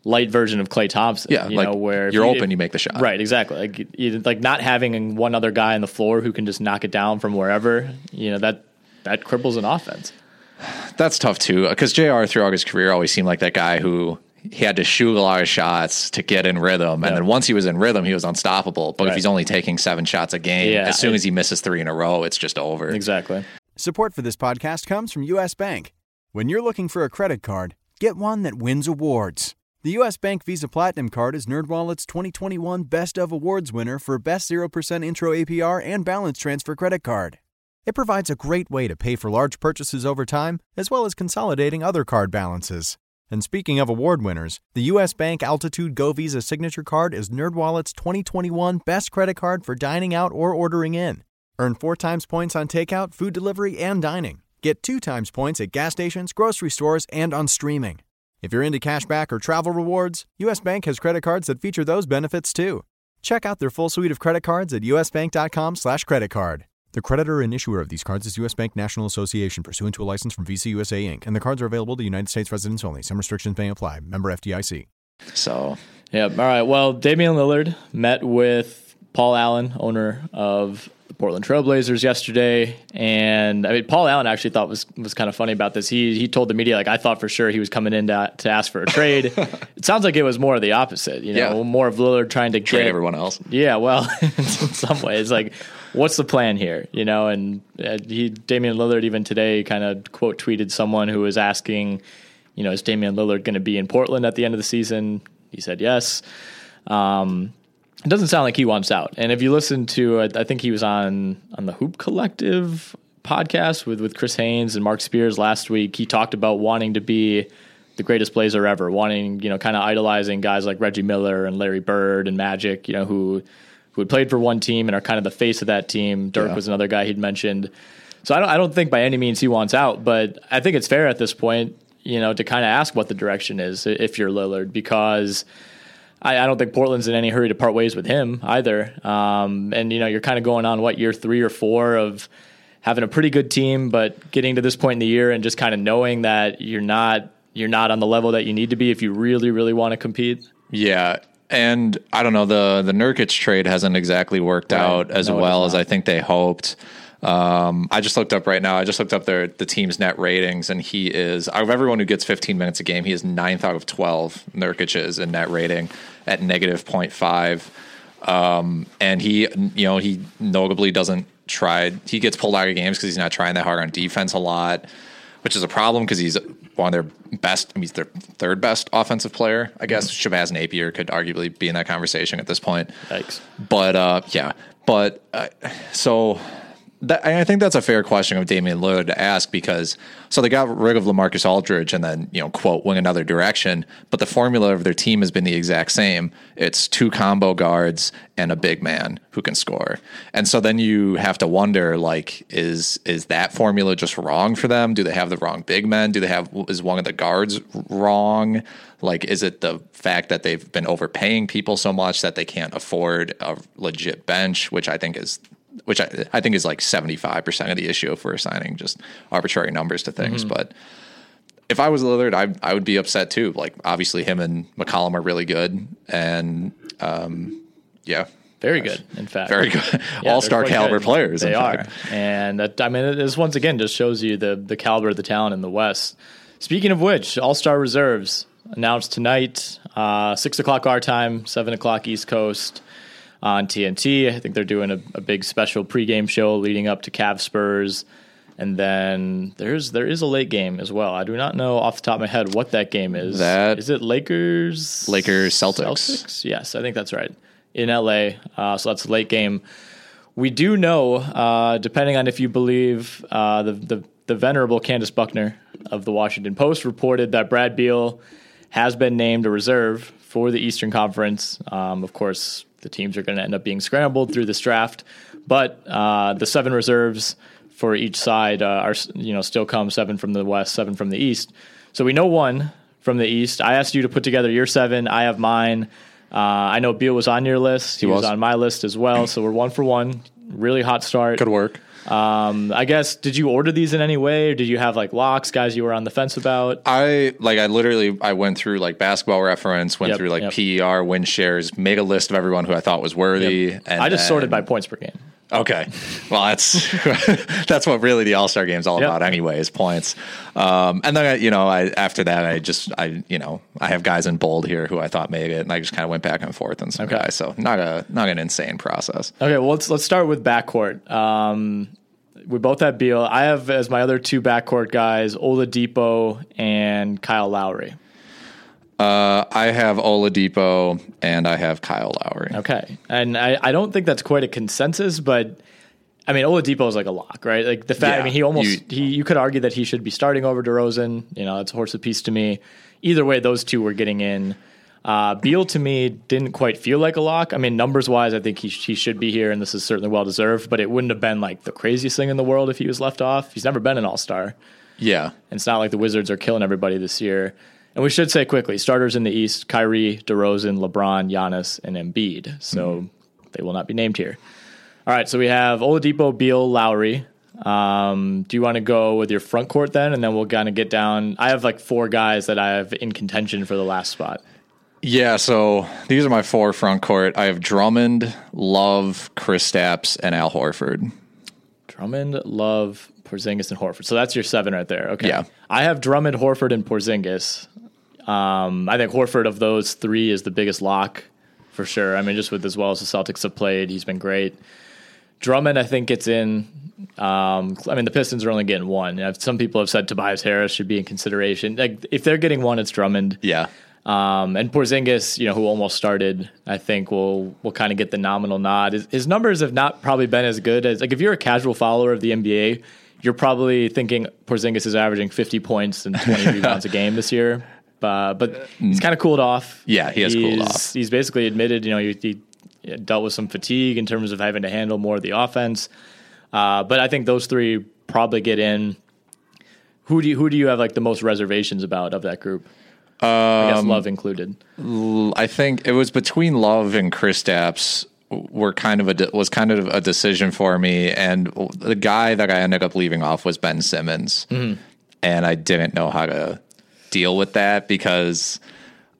A: light version of Klay Thompson.
B: Yeah,
A: you
B: like,
A: know, where if
B: you're open, you make the shot.
A: Right, exactly. Like you, like not having one other guy on the floor who can just knock it down from wherever. You know that that cripples an offense.
B: That's tough too, because J.R. throughout his career always seemed like that guy who he had to shoot a lot of shots to get in rhythm, and
A: Yeah.
B: then once he was in rhythm, he was unstoppable. But if he's only taking seven shots a game,
A: Yeah,
B: as soon
A: it-
B: as he misses three in a row, it's just over.
A: Exactly.
C: Support for this podcast comes from U.S. Bank. When you're looking for a credit card, get one that wins awards. The U.S. Bank Visa Platinum Card is NerdWallet's 2021 Best of Awards winner for Best 0% Intro APR and Balance Transfer Credit Card. It provides a great way to pay for large purchases over time, as well as consolidating other card balances. And speaking of award winners, the U.S. Bank Altitude Go Visa Signature Card is NerdWallet's 2021 Best Credit Card for dining out or ordering in. Earn four times points on takeout, food delivery, and dining. Get two times points at gas stations, grocery stores, and on streaming. If you're into cashback or travel rewards, US Bank has credit cards that feature those benefits too. Check out their full suite of credit cards at usbank.com slash credit card. The creditor and issuer of these cards is U.S. Bank National Association pursuant to a license from Visa USA Inc., and the cards are available to United States residents only. Some restrictions may apply. Member FDIC.
B: So
A: Yeah. All right. Well, Damian Lillard met with Paul Allen, owner of the Portland Trailblazers, yesterday, and I mean, Paul Allen actually thought was was kind of funny about this. He he told the media like I thought for sure he was coming in to, to ask for a trade. it sounds like it was more of the opposite. You know,
B: Yeah.
A: more of Lillard trying to
B: trade
A: get
B: everyone else.
A: Yeah, well, in some ways, like what's the plan here? You know, and uh, he, Damian Lillard even today kind of quote tweeted someone who was asking, you know, is Damian Lillard going to be in Portland at the end of the season? He said yes. Um, it doesn't sound like he wants out. And if you listen to, I think he was on on the Hoop Collective podcast with with Chris Haynes and Marc Spears last week. He talked about wanting to be the greatest Blazer ever, wanting you know kind of idolizing guys like Reggie Miller and Larry Bird and Magic, you know who who had played for one team and are kind of the face of that team. Dirk yeah. was another guy he'd mentioned. So I don't I don't think by any means he wants out, but I think it's fair at this point, you know, to kind of ask what the direction is if you're Lillard because I, I, don't think Portland's in any hurry to part ways with him either. Um, and you know, you're kind of going on what year three or four of having a pretty good team, but getting to this point in the year and just kind of knowing that you're not you're not on the level that you need to be if you really really want to compete.
B: Yeah. And I don't know the the Nurkic trade hasn't exactly worked right. out as no, well as I think they hoped. Um, I just looked up right now. I just looked up their the team's net ratings, and he is out of everyone who gets 15 minutes a game, he is ninth out of 12. Nurkic is in net rating at negative 0.5. Um, and he, you know, he notably doesn't try. He gets pulled out of games because he's not trying that hard on defense a lot, which is a problem because he's one of their best. I mean, he's their third best offensive player. I guess mm-hmm. Shabazz Napier could arguably be in that conversation at this point.
A: Thanks.
B: But uh, yeah, but uh, so that, I think that's a fair question of Damian Lillard to ask because so they got rid of LaMarcus Aldridge and then you know quote wing another direction, but the formula of their team has been the exact same. It's two combo guards and a big man who can score, and so then you have to wonder like is is that formula just wrong for them? Do they have the wrong big men? Do they have is one of the guards wrong? Like is it the fact that they've been overpaying people so much that they can't afford a legit bench, which I think is which I, I think is like 75% of the issue if we're assigning just arbitrary numbers to things. Mm-hmm. But if I was Lillard, I, I would be upset too. Like, obviously, him and McCollum are really good. And um, yeah.
A: Very good, in fact.
B: Very good. Yeah, All star caliber good. players.
A: They are. And that, I mean, this once again just shows you the, the caliber of the talent in the West. Speaking of which, All Star reserves announced tonight, uh, 6 o'clock our time, 7 o'clock East Coast on TNT. I think they're doing a, a big special pregame show leading up to Cavs Spurs. And then there's there is a late game as well. I do not know off the top of my head what that game is.
B: That
A: is it Lakers
B: Lakers Celtics.
A: Celtics? Yes, I think that's right. In LA. Uh, so that's a late game. We do know, uh, depending on if you believe uh, the, the the venerable Candace Buckner of the Washington Post reported that Brad Beal has been named a reserve for the Eastern Conference. Um, of course, the teams are going to end up being scrambled through this draft. But uh, the seven reserves for each side uh, are you know still come seven from the west, seven from the east. So we know one from the east. I asked you to put together your seven. I have mine. Uh, I know Beal was on your list. He, he was. was on my list as well. So we're one for one. Really hot start.
B: Good work.
A: Um, I guess did you order these in any way, or did you have like locks, guys you were on the fence about?
B: I like I literally I went through like basketball reference, went yep, through like yep. PER win shares, made a list of everyone who I thought was worthy. Yep.
A: And I just then, sorted by points per game.
B: Okay, well that's that's what really the All Star Game is all yep. about, anyway, is points. Um, and then I, you know, I after that, I just I you know I have guys in bold here who I thought made it, and I just kind of went back and forth on some okay. guys. So not a not an insane process.
A: Okay, well let's let's start with backcourt. Um, we both have Beal. I have as my other two backcourt guys Oladipo and Kyle Lowry.
B: Uh, I have Oladipo and I have Kyle Lowry.
A: Okay, and I, I don't think that's quite a consensus, but I mean Oladipo is like a lock, right? Like the fact, yeah, I mean, he almost you, he you could argue that he should be starting over DeRozan. You know, it's a horse of peace to me. Either way, those two were getting in. Uh, Beal to me didn't quite feel like a lock. I mean, numbers wise, I think he he should be here, and this is certainly well deserved. But it wouldn't have been like the craziest thing in the world if he was left off. He's never been an All Star.
B: Yeah,
A: and it's not like the Wizards are killing everybody this year. And we should say quickly starters in the East Kyrie, DeRozan, LeBron, Giannis, and Embiid. So mm-hmm. they will not be named here. All right, so we have Oladipo, Beal, Lowry. Um, do you want to go with your front court then? And then we'll kind of get down. I have like four guys that I have in contention for the last spot.
B: Yeah, so these are my four front court. I have Drummond, Love, Kristaps, and Al Horford.
A: Drummond, Love, Porzingis, and Horford. So that's your seven right there. Okay.
B: Yeah.
A: I have Drummond, Horford, and Porzingis. Um, I think Horford of those three is the biggest lock for sure. I mean, just with as well as the Celtics have played, he's been great. Drummond, I think, gets in. Um, I mean, the Pistons are only getting one. Some people have said Tobias Harris should be in consideration. Like, if they're getting one, it's Drummond.
B: Yeah.
A: Um, and Porzingis, you know, who almost started, I think will will kind of get the nominal nod. His, his numbers have not probably been as good as like if you're a casual follower of the NBA, you're probably thinking Porzingis is averaging 50 points and 20 rebounds a game this year. Uh, but he's kind of cooled off.
B: Yeah, he has cooled
A: He's-
B: off.
A: He's basically admitted, you know, he, he dealt with some fatigue in terms of having to handle more of the offense. Uh, but I think those three probably get in. Who do you, who do you have like the most reservations about of that group? I
B: Um,
A: guess Love included.
B: I think it was between Love and Kristaps were kind of a de- was kind of a decision for me, and the guy that I ended up leaving off was Ben Simmons, and I didn't know how to deal with that because.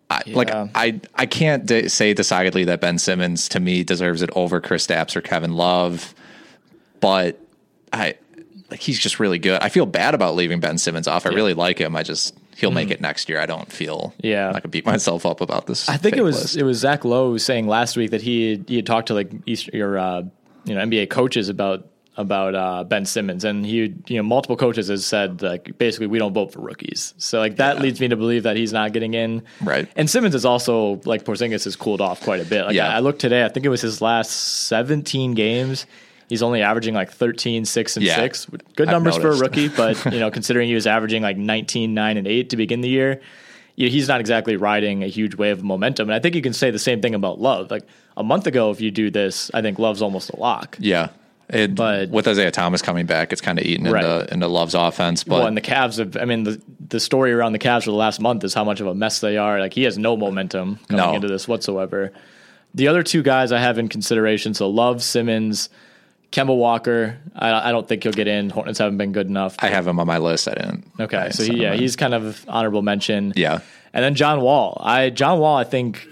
B: I, Like I, I can't de- say decidedly that Ben Simmons to me deserves it over Kristaps or Kevin Love, but I like he's just really good. I feel bad about leaving Ben Simmons off. I really like him. I just he'll make it next year. I don't feel
A: Mm-hmm. Yeah.
B: I can beat myself up about this.
A: I think it was
B: list.
A: it was Zach Lowe saying last week that he had, he had talked to like East, your uh, you know NBA coaches about about uh, Ben Simmons, and he you know multiple coaches has said like basically we don't vote for rookies. So like that leads me to believe that he's not getting in.
B: Right.
A: And Simmons is also like Porzingis has cooled off quite a bit. Like
B: Yeah.
A: I, I looked today, I think it was his last 17 games. He's only averaging like 13, 6, and
B: Yeah.
A: 6. Good numbers for a rookie, but you know, considering he was averaging like 19, 9, and 8 to begin the year, you know, he's not exactly riding a huge wave of momentum. And I think you can say the same thing about Love. Like a month ago, if you do this, I think Love's almost a lock.
B: Yeah. It,
A: But-
B: with Isaiah Thomas coming back, it's kind of eaten
A: Right.
B: into into Love's offense. But
A: well, and the Cavs have, I mean, the, the story around the Cavs for the last month is how much of a mess they are. Like, he has no momentum coming
B: No.
A: into this whatsoever. The other two guys I have in consideration, so Love, Simmons, Kemba Walker, I, I don't think he'll get in. Hornets haven't been good enough.
B: I have him on my list. I didn't.
A: Okay,
B: I
A: so he, yeah, he's kind of honorable mention.
B: Yeah.
A: and then John Wall. I John Wall, I think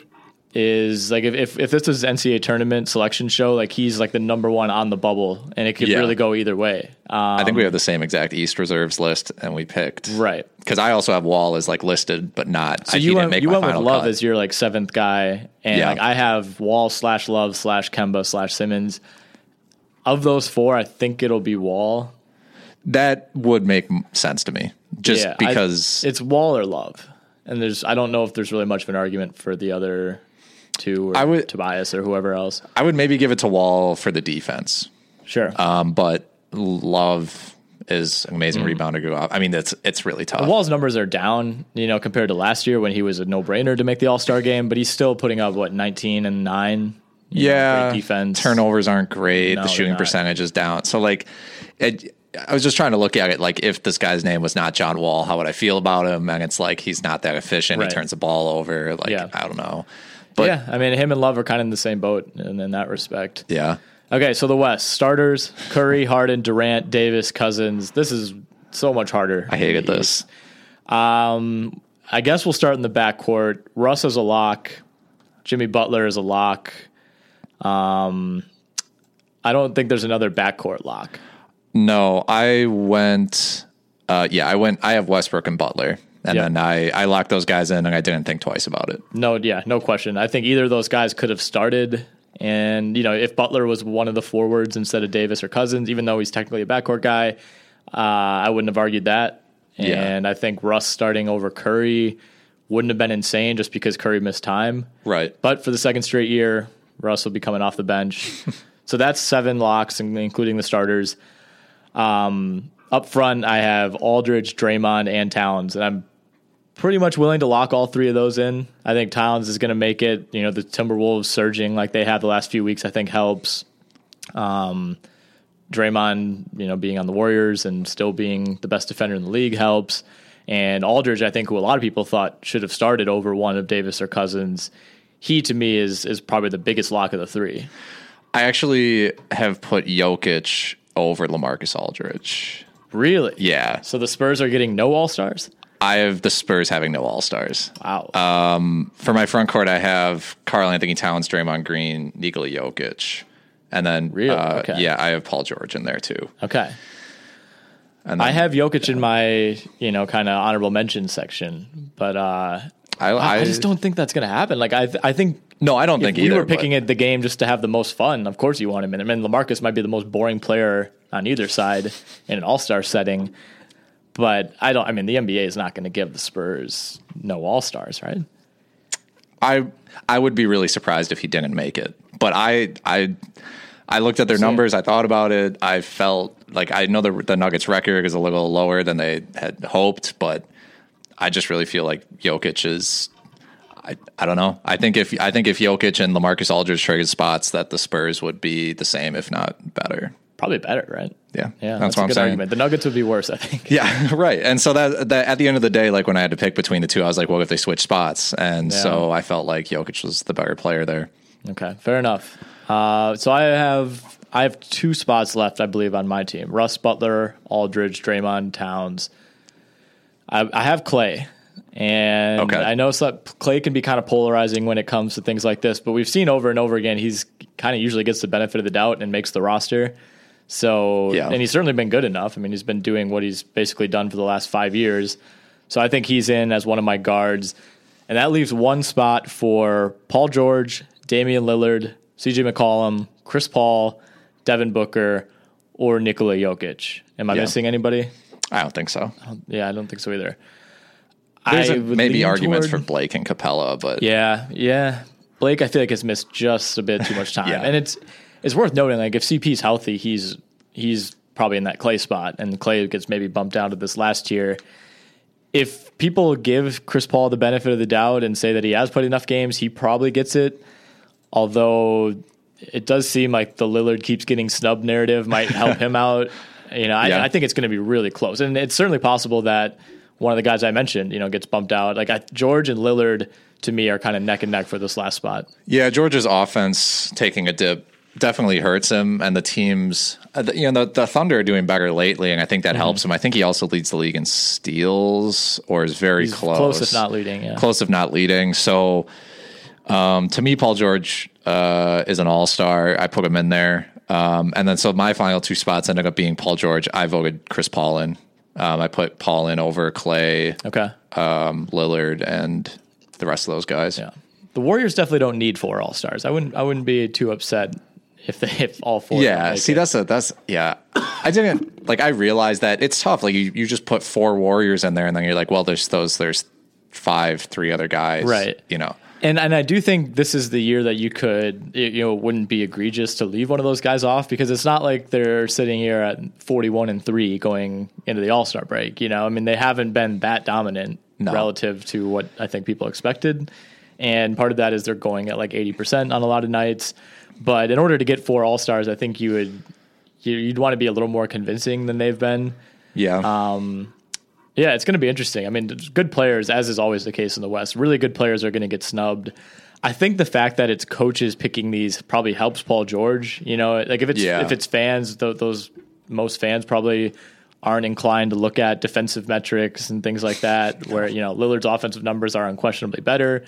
A: is like if, if if this was NCAA tournament selection show, like he's like the number one on the bubble, and it could
B: Yeah.
A: really go either way. Um,
B: I think we have the same exact East reserves list, and we picked
A: right.
B: because I also have Wall as like listed, but not.
A: So
B: I,
A: you went you went with Love
B: cut.
A: as your like seventh guy, and
B: Yeah.
A: like I have Wall slash Love slash Kemba slash Simmons. Of those four, I think it'll be Wall.
B: that would make sense to me, just
A: Yeah, I-
B: because
A: it's Wall or Love, and there's I don't know if there's really much of an argument for the other or
B: I would-
A: Tobias or whoever else.
B: I would maybe give it to Wall for the defense.
A: Sure,
B: Um, but Love is an amazing rebounder. Go out. I mean, it's it's really tough.
A: Wall's numbers are down, you know, compared to last year when he was a no-brainer to make the All-Star game, but he's still putting up what 19 and 9. you know,
B: yeah,
A: defense.
B: turnovers aren't great.
A: No,
B: the shooting percentage is down. So like, it, I was just trying to look at it like if this guy's name was not John Wall, how would I feel about him? And it's like he's not that efficient.
A: Right.
B: He turns the ball over. Like
A: Yeah.
B: I don't know, but
A: yeah, I mean, him and Love are kind of in the same boat in, in that respect.
B: yeah.
A: Okay, so the West starters: Curry, Harden, Durant, Davis, Cousins. This is so much harder.
B: I hated this.
A: Um, I guess we'll start in the backcourt. Russ is a lock. Jimmy Butler is a lock. Um, I don't think there's another backcourt lock.
B: No, I went. Uh, yeah, I went. I have Westbrook and Butler, and
A: Yeah.
B: then I I locked those guys in, and I didn't think twice about it.
A: No, yeah, no question. I think either of those guys could have started. And, you know, if Butler was one of the forwards instead of Davis or Cousins, even though he's technically a backcourt guy, uh, I wouldn't have argued that.
B: Yeah.
A: And I think Russ starting over Curry wouldn't have been insane just because Curry missed time.
B: Right.
A: But for the second straight year, Russ will be coming off the bench. so that's seven locks, including the starters. Um, up front, I have Aldridge, Draymond, and Towns, and I'm pretty much willing to lock all three of those in. I think Towns is going to make it. You know, the Timberwolves surging like they have the last few weeks, I think helps. Um, Draymond, you know, being on the Warriors and still being the best defender in the league helps. And Aldridge, I think, who a lot of people thought should have started over one of Davis or Cousins, he to me is is probably the biggest lock of the three.
B: I actually have put Jokic over LaMarcus Aldridge.
A: Really?
B: Yeah,
A: So the Spurs are getting no All Stars.
B: I have the Spurs having no All Stars.
A: Wow.
B: Um, for my front court, I have Karl-Anthony Towns, Draymond Green, Nikola Jokic, and then
A: Really?
B: uh,
A: Okay.
B: yeah, I have Paul George in there too.
A: okay.
B: And
A: I have Jokic in my, you know, kind of honorable mention section, but uh,
B: I,
A: I,
B: I,
A: just don't think that's going to happen. Like I, th- I think
B: No, I don't think
A: we
B: either.
A: were picking it the game just to have the most fun. Of course, you want him in. I mean, LaMarcus might be the most boring player on either side in an All Star setting, but I don't. I mean, the NBA is not going to give the Spurs no All Stars, right?
B: I I would be really surprised if he didn't make it. But I I I looked at their numbers. I thought about it. I felt like I know the the Nuggets record is a little lower than they had hoped, but I just really feel like Jokic is. I, I don't know. I think if I think if Jokic and LaMarcus Aldridge traded spots, that the Spurs would be the same, if not better.
A: Probably better, right?
B: Yeah,
A: Yeah,
B: that's,
A: a
B: what I'm
A: good
B: saying.
A: argument. The Nuggets would be worse, I think.
B: Yeah, right. And so that, that at the end of the day, like when I had to pick between the two, I was like, well, if they switch spots, and
A: Yeah.
B: so I felt like Jokic was the better player there.
A: Okay, fair enough. Uh, so I have I have two spots left, I believe, on my team: Russ Butler, Aldridge, Draymond, Towns. I, I have Klay, and
B: Okay.
A: I know Klay can be kind of polarizing when it comes to things like this, but we've seen over and over again he's kind of usually gets the benefit of the doubt and makes the roster. So,
B: Yeah.
A: and he's certainly been good enough. I mean, he's been doing what he's basically done for the last five years. So I think he's in as one of my guards. And that leaves one spot for Paul George, Damian Lillard, CJ McCollum, Chris Paul, Devin Booker, or Nikola Jokic. Am I
B: Yeah.
A: missing anybody?
B: I don't think so.
A: Yeah, I don't think so either.
B: There's a, maybe arguments
A: toward-
B: for Blake and Capela, but
A: Yeah, yeah. Blake, I feel like has missed just a bit too much time,
B: Yeah.
A: and it's it's worth noting. Like if CP's healthy, he's he's probably in that Klay spot, and Klay gets maybe bumped down to this last year. If people give Chris Paul the benefit of the doubt and say that he has played enough games, he probably gets it. Although it does seem like the Lillard keeps getting snubbed narrative might help him out. You know, I,
B: Yeah.
A: I think it's going to be really close, and it's certainly possible that one of the guys I mentioned, you know, gets bumped out. Like I, George and Lillard, to me, are kind of neck and neck for this last spot.
B: yeah, George's offense taking a dip definitely hurts him, and the teams, uh, the- you know, the, the Thunder are doing better lately, and I think that helps him. I think he also leads the league in steals, or is very
A: He's
B: close,
A: close if not leading, yeah.
B: close if not leading. So, um, to me, Paul George uh, is an all star. I put him in there, um, and then so my final two spots ended up being Paul George. I voted Chris Paul in. Um, I put Paul in over Klay,
A: Okay.
B: um, Lillard, and the rest of those guys.
A: Yeah. The Warriors definitely don't need four All Stars. I wouldn't. I wouldn't be too upset if they if all four.
B: Yeah, see,
A: it.
B: that's a that's yeah. I didn't like. I realized that it's tough. Like you, you just put four warriors in there, and then you're like, well, there's those. There's five, three other guys,
A: Right.
B: You know,
A: And and I do think this is the year that you could you you know it wouldn't be egregious to leave one of those guys off because it's not like they're sitting here at 41 and 3 going into the All-Star break, you know. I mean, they haven't been that dominant
B: No.
A: relative to what I think people expected. And part of that is they're going at like 80% on a lot of nights. But in order to get four All-Stars, I think you would you- you'd want to be a little more convincing than they've been.
B: yeah,
A: Um, Yeah, it's going to be interesting. I mean, good players, as is always the case in the West, really good players are going to get snubbed. I think the fact that it's coaches picking these probably helps Paul George. You know, like if it's
B: Yeah.
A: if it's fans, th- those most fans probably aren't inclined to look at defensive metrics and things like that. Where you know Lillard's offensive numbers are unquestionably better.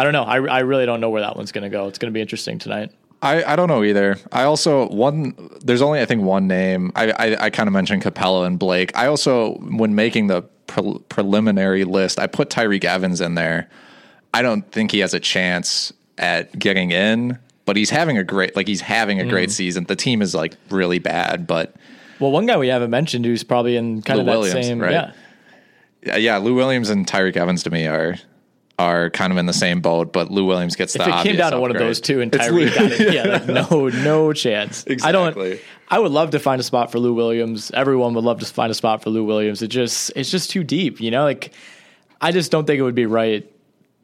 A: I don't know. I, I really don't know where that one's going to go. It's going to be interesting tonight.
B: I, I don't know either. I also one there's only I think one name. I I, I kind of mentioned Capela and Blake. I also when making the pre- preliminary list, I put Tyreke Evans in there. I don't think he has a chance at getting in, but he's having a great like he's having a
A: Mm.
B: great season. The team is like really bad, but
A: Well, one guy we haven't mentioned who's probably in kind
B: Lou
A: of that
B: Williams,
A: same
B: right?
A: yeah.
B: yeah, yeah, Lou Williams and Tyreke Evans to me are are kind of in the same boat, but Lou Williams gets the.
A: If it came down to one of those two and
B: Lou-
A: got it, yeah, like no, no chance. I don't. I would love to find a spot for Lou Williams. Everyone would love to find a spot for Lou Williams. It just, it's just too deep, you know. Like, I just don't think it would be right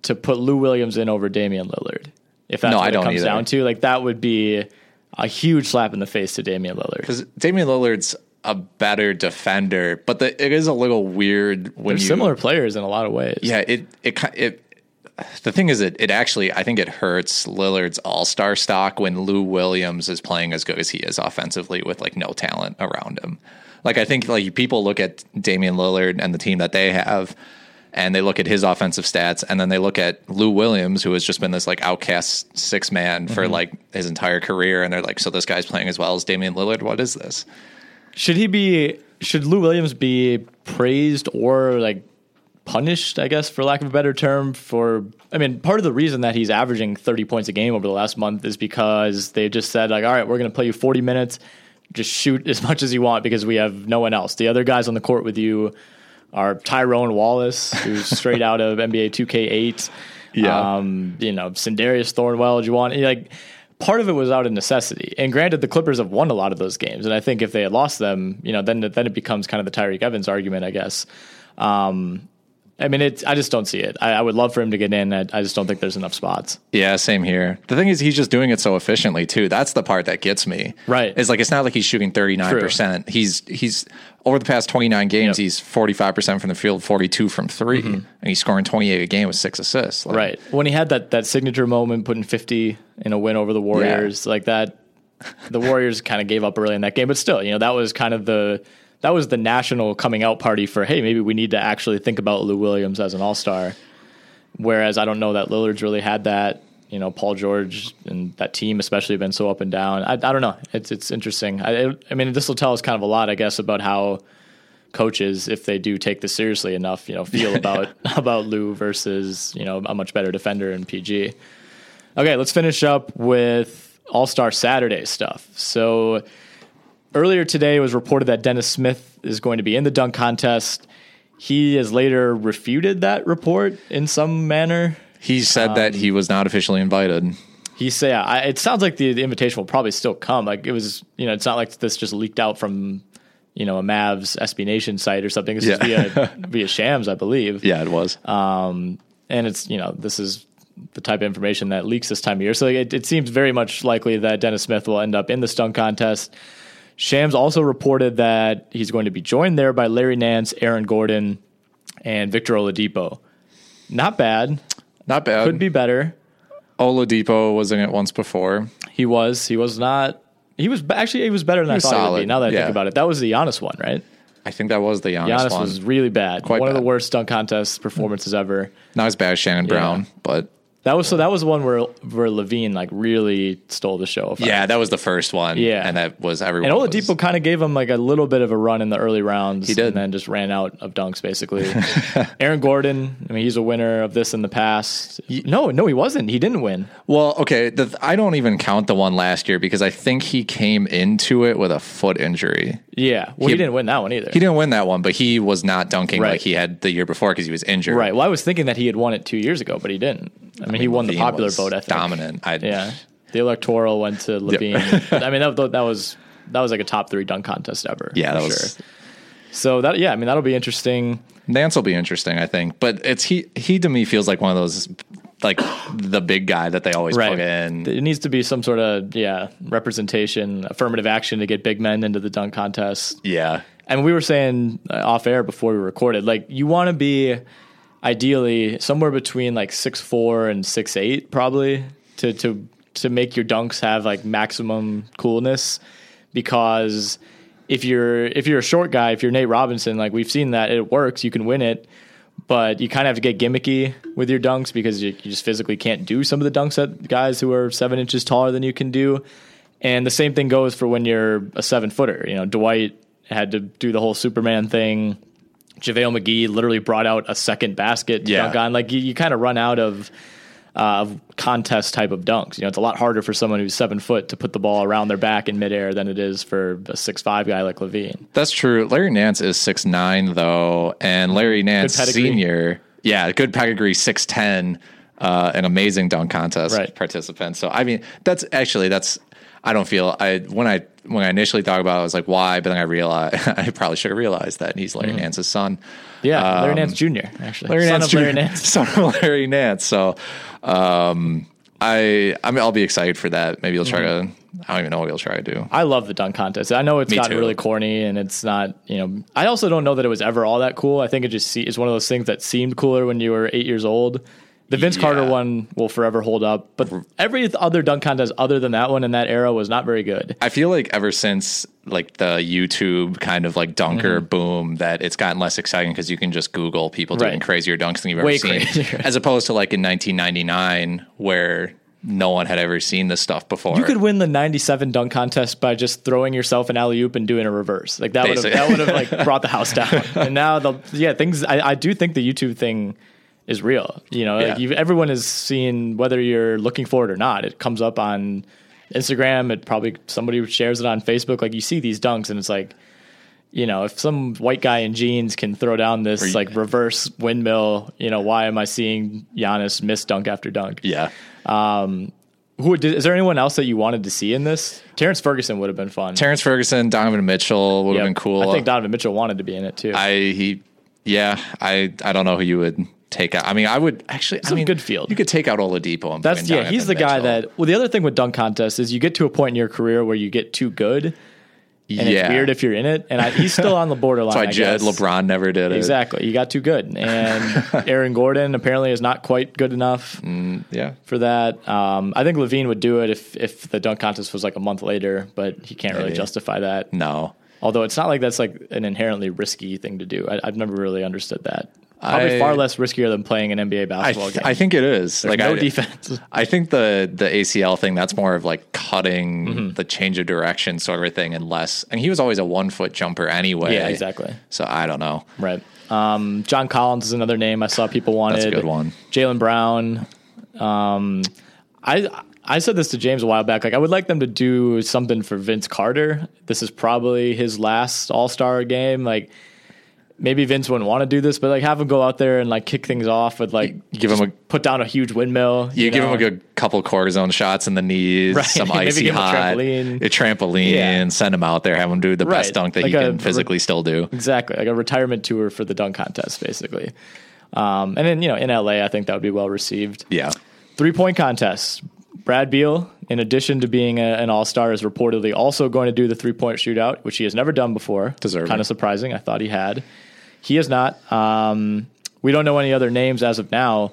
A: to put Lou Williams in over Damian Lillard. If that's
B: No,
A: what it comes
B: either.
A: down to, like that would be a huge slap in the face to Damian Lillard.
B: because Damian Lillard's a better defender, but the, it is a little weird when
A: They're
B: you
A: similar players in a lot of ways.
B: Yeah, it it it. The thing is, it it actually I think it hurts Lillard's All Star stock when Lou Williams is playing as good as he is offensively with like no talent around him. Like I think like people look at Damian Lillard and the team that they have, and they look at his offensive stats, and then they look at Lou Williams, who has just been this like outcast six man for mm-hmm. like his entire career, and they're like, so this guy's playing as well as Damian Lillard. What is this?
A: Should he be? Should Lou Williams be praised or like punished, I guess, for lack of a better term, for I mean, part of the reason that he's averaging 30 points a game over the last month is because they just said like, all right, we're going to play you 40 minutes, just shoot as much as you want because we have no one else. The other guys on the court with you are Tyrone Wallace, who's straight out of NBA 2K8.
B: Yeah.
A: Um, you know, Sindarius Thornwell, do you want like part of it was out of necessity. And granted, the Clippers have won a lot of those games, and I think if they had lost them, you know, then then it becomes kind of the Tyreke Evans argument, I guess. Um, I mean, it's. I just don't see it. I, I would love for him to get in. I, I, just don't think there's enough spots.
B: Yeah, same here. The thing is, he's just doing it so efficiently too. That's the part that gets me.
A: Right.
B: It's like it's not like he's shooting thirty nine percent. He's he's over the past twenty nine games, yep. he's forty five percent from the field, forty two from 3 mm-hmm. and he's scoring twenty eight a game with six assists.
A: Like, right. When he had that that signature moment, putting fifty in a win over the Warriors, yeah. like that, the Warriors kind of gave up early in that game, but still, you know, that was kind of the that was the national coming out party for hey maybe we need to actually think about Lou Williams as an All Star. Whereas I don't know that Lillard's really had that. You know, Paul George and that team especially have been so up and down. I, I don't know. It's it's interesting. I, I mean, this will tell us kind of a lot, I guess, about how coaches, if they do take this seriously enough, you know, feel about about Lou versus you know a much better defender in PG. Okay, let's finish up with All Star Saturday stuff. So Earlier today, it was reported that Dennis Smith is going to be in the dunk contest. He has later refuted that report in some manner.
B: He said um, that he was not officially invited.
A: He said, yeah, it sounds like the, the invitation will probably still come. Like it was, you know, it's not like this just leaked out from, you know, a Mavs SB Nation site or something. This yeah. is via, via Shams, I believe.
B: Yeah, it was.
A: Um, and it's, you know, this is the type of information that leaks this time of year. So it, it seems very much likely that Dennis Smith will end up in the dunk contest. Shams also reported that he's going to be joined there by Larry Nance, Aaron Gordon, and Victor Oladipo. Not bad.
B: Not bad.
A: Could be better.
B: Oladipo was in it once before.
A: He was. He was not. He was actually he was better than I thought solid. he would be. Now that I yeah. think about it, that was the Giannis one, right?
B: I think that was the Giannis,
A: Giannis
B: one.
A: was really bad. Quite one bad. of the worst dunk contest performances ever.
B: Not as bad as Shannon Brown, yeah. but
A: that was so. That was the one where where LaVine like really stole the show.
B: Yeah, that was the first one.
A: Yeah,
B: and that was everyone.
A: And Oladipo kind of gave him like a little bit of a run in the early rounds.
B: He did,
A: and then just ran out of dunks basically. Aaron Gordon. I mean, he's a winner of this in the past. No, no, he wasn't. He didn't win.
B: Well, okay. The, I don't even count the one last year because I think he came into it with a foot injury.
A: Yeah, well, he, he didn't win that one either.
B: He didn't win that one, but he was not dunking right. like he had the year before because he was injured.
A: Right. Well, I was thinking that he had won it two years ago, but he didn't. I mean, mean he won the popular vote. I think
B: dominant.
A: I'd, yeah, the electoral went to LaVine. I mean, that, that was that was like a top three dunk contest ever.
B: Yeah, that was. Sure.
A: So that yeah, I mean that'll be interesting.
B: Nance will be interesting, I think. But it's he he to me feels like one of those like the big guy that they always right. in.
A: It needs to be some sort of yeah representation, affirmative action to get big men into the dunk contest.
B: Yeah,
A: and we were saying off air before we recorded, like you want to be ideally somewhere between like six four and six eight, probably to to to make your dunks have like maximum coolness. Because if you're if you're a short guy, if you're Nate Robinson, like we've seen that it works, you can win it. But you kind of have to get gimmicky with your dunks because you, you just physically can't do some of the dunks that guys who are seven inches taller than you can do. And the same thing goes for when you're a seven footer. You know, Dwight had to do the whole Superman thing JaVale McGee literally brought out a second basket yeah. dunk on. Like you, you kind of run out of uh, contest type of dunks. You know, it's a lot harder for someone who's seven foot to put the ball around their back in midair than it is for a six five guy like LaVine.
B: That's true. Larry Nance is six nine though, and Larry Nance senior, yeah, good pedigree, six ten. Uh, an amazing dunk contest
A: right.
B: participant. So I mean, that's actually that's I don't feel I when I when I initially thought about it, I was like, why? But then I realized I probably should have realized that he's Larry mm. Nance's son.
A: Yeah, um, Larry Nance Jr. Actually, Larry son Nance Larry Nance,
B: son of Larry Nance. So, um, I I mean, I'll be excited for that. Maybe he'll try mm. to. I don't even know what he'll try to do.
A: I love the dunk contest. I know it's Me gotten too. really corny and it's not, you know, I also don't know that it was ever all that cool. I think it just is one of those things that seemed cooler when you were eight years old the Vince yeah. Carter one will forever hold up, but every other dunk contest other than that one in that era was not very good.
B: I feel like ever since like the YouTube kind of like dunker mm-hmm. boom that it's gotten less exciting because you can just Google people doing right. crazier dunks than you've Way ever seen, as opposed to like in 1999 where no one had ever seen this stuff before.
A: You could win the 97 dunk contest by just throwing yourself an alley oop and doing a reverse. Like that would have that would have like brought the house down. And now the yeah things I, I do think the YouTube thing is real. You know, like
B: Yeah.
A: you, everyone is seeing whether you're looking for it or not. It comes up on Instagram. It probably somebody shares it on Facebook. Like you see these dunks and it's like. You know, if some white guy in jeans can throw down this
B: you-
A: like reverse windmill, you know, why am I seeing Giannis miss dunk after dunk?
B: yeah.
A: Um, who did, is there anyone else that you wanted to see in this? Terrence Ferguson would have been fun.
B: Terrence Ferguson, Donovan Mitchell would
A: Yep.
B: have been cool.
A: I think Donovan Mitchell wanted to be in it too.
B: I he yeah, I I don't know who you would take out. I mean, I would actually I
A: Some
B: mean
A: good field.
B: You could take out Oladipo and
A: That's yeah. He's the guy that. Well, the other thing with dunk contests is you get to a point in your career where you get too good, and
B: yeah.
A: it's weird if you're in it. And I, he's still on the borderline.
B: That's why
A: I
B: Jed
A: guess.
B: LeBron never did it.
A: Exactly. You got too good, and Aaron Gordon apparently is not quite good enough
B: Yeah.
A: for that. Um, I think LaVine would do it if if the dunk contest was like a month later, but he can't really justify that.
B: No.
A: Although it's not like that's like an inherently risky thing to do. I, I've never really understood that. Probably
B: I-
A: far less riskier than playing an NBA
B: I,
A: basketball
B: th-
A: game.
B: I think it is.
A: There's
B: like
A: no
B: I,
A: defense.
B: I think the the ACL thing that's more of like cutting
A: Mm-hmm.
B: the change of direction sort of thing and less and he was always a one foot jumper anyway.
A: Yeah, exactly.
B: So I don't know.
A: Right. Um, John Collins is another name I saw people wanted.
B: That's a good one.
A: Jaylen Brown. Um, I I said this to James a while back. Like I would like them to do something for Vince Carter. This is probably his last All Star game. Like maybe Vince wouldn't want to do this, but like have him go out there and like kick things off with like
B: Give him a-
A: put down a huge windmill.
B: You, give
A: know?
B: him a good couple cortisone shots in the knees,
A: Right.
B: some icy
A: give him a
B: hot,
A: trampoline.
B: a trampoline,
A: Yeah.
B: send him out there, have him do the
A: Right.
B: best dunk that
A: Like
B: he can physically still do.
A: Exactly, like a retirement tour for the dunk contest, basically. Um, and then you know in LA, I think that would be well received.
B: Yeah.
A: Three point contest. Brad Beal, in addition to being a, an all star, is reportedly also going to do the three point shootout, which he has never done before.
B: Deserving.
A: Kind of surprising. I thought he had. He is not. Um, we don't know any other names as of now.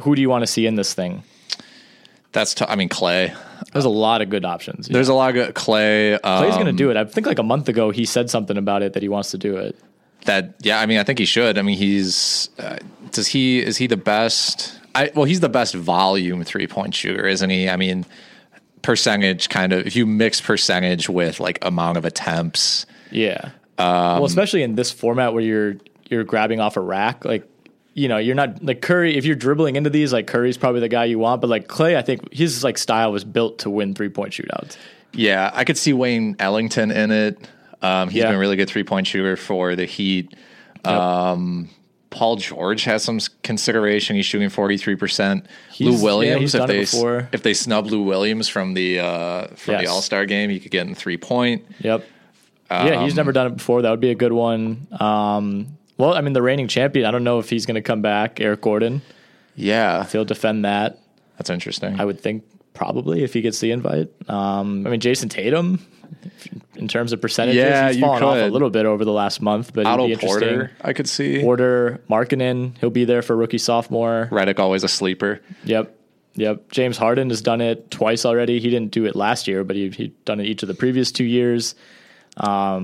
A: Who do you want to see in this thing?
B: That's t- I mean Klay.
A: There's a lot of good options.
B: There's a lot of good Klay. Um,
A: Klay's going to do it. I think like a month ago he said something about it that he wants to do it.
B: that yeah, I mean I think he should. I mean he's uh, does he is he the best? I well he's the best volume three point shooter, isn't he? I mean percentage kind of if you mix percentage with like amount of attempts.
A: Yeah.
B: Um,
A: well, especially in this format where you're you're grabbing off a rack, like you know, you're not like Curry. If you're dribbling into these, like Curry's probably the guy you want. But like Klay, I think his like style was built to win three point shootouts.
B: Yeah, I could see Wayne Ellington in it. Um, he's
A: Yeah.
B: been a really good three point shooter for the Heat. Um, Paul George has some consideration. He's shooting forty three percent. Lou Williams,
A: he's
B: if they if they snub Lou Williams from the uh, from
A: Yes.
B: the All Star game, he could get in three point.
A: Yep. Yeah,
B: Um,
A: he's never done it before. That would be a good one. Um, well, I mean, the reigning champion. I don't know if he's going to come back. Eric Gordon.
B: Yeah,
A: If he'll defend that,
B: that's interesting.
A: I would think probably if he gets the invite. Um, I mean, Jayson Tatum. In terms of percentages,
B: Yeah,
A: he's fallen off a little bit over the last month, but he'd be
B: Otto
A: interesting.
B: Porter, I could see.
A: Porter, Markkanen, he'll be there for rookie sophomore.
B: Redick always a sleeper.
A: Yep. Yep. James Harden has done it twice already. He didn't do it last year, but he he done it each of the previous two years.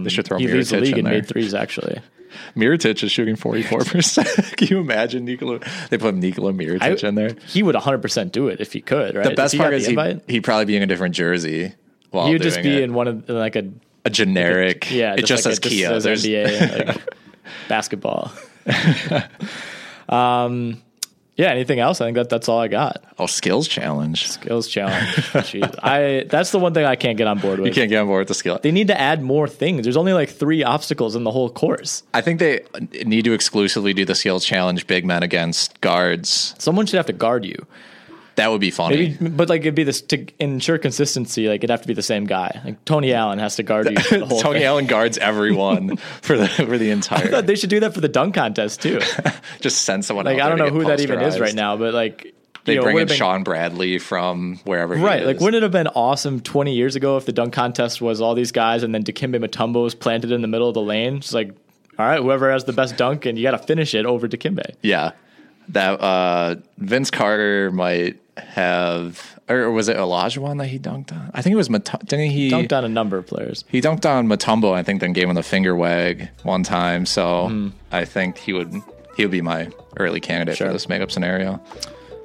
B: They should throw
A: He leads the league
B: in
A: in made threes, actually.
B: Mirotic is shooting forty four percent. Can you imagine Nikola? They put Nikola Mirotic in there.
A: He would 100% do it if he could, right?
B: The best part is he, he'd probably be in a different jersey. While
A: he would just be
B: it.
A: in one of like a
B: a generic.
A: yeah,
B: it just
A: like
B: says
A: a,
B: Kia.
A: says
B: There's
A: NBA like, basketball. um, yeah. Anything else? I think that that's all I got.
B: oh skills challenge.
A: Skills challenge. Jeez. I that's the one thing I can't get on board with.
B: You can't get on board with the skill.
A: They need to add more things. There's only like three obstacles in the whole course.
B: I think they need to exclusively do the skills challenge big men against guards.
A: Someone should have to guard you.
B: That would be funny.
A: Maybe, but like it'd be this to ensure consistency. Like it'd have to be the same guy. Like Tony Allen has to guard you. The whole
B: Tony
A: thing.
B: Allen guards everyone for the for the entire.
A: they should do that for the dunk contest too.
B: just send someone.
A: Like
B: out
A: I don't know who that even is right now, but like
B: They
A: you know,
B: bring in
A: been-
B: Shawn Bradley from wherever. he
A: Right, like wouldn't it have been awesome 20 years ago if the dunk contest was all these guys and then Dikembe Mutombo was planted in the middle of the lane? It's like, all right, whoever has the best dunk and you got to finish it over Dikembe.
B: Yeah, that uh, Vince Carter might have, or was it Olajuwon that he dunked on? I think it was. Mat- didn't he?
A: Dunked on a number of players.
B: He dunked on Mutombo, I think, then gave him the finger wag one time. So
A: Hmm.
B: I think he would he would be my early candidate
A: Sure.
B: for this makeup scenario.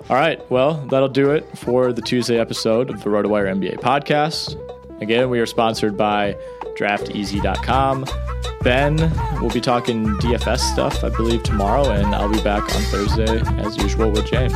A: All right. Well, that'll do it for the Tuesday episode of the RotoWire NBA podcast. Again, we are sponsored by drafteasy.com. Ben will be talking DFS stuff, I believe, tomorrow, and I'll be back on Thursday as usual with James.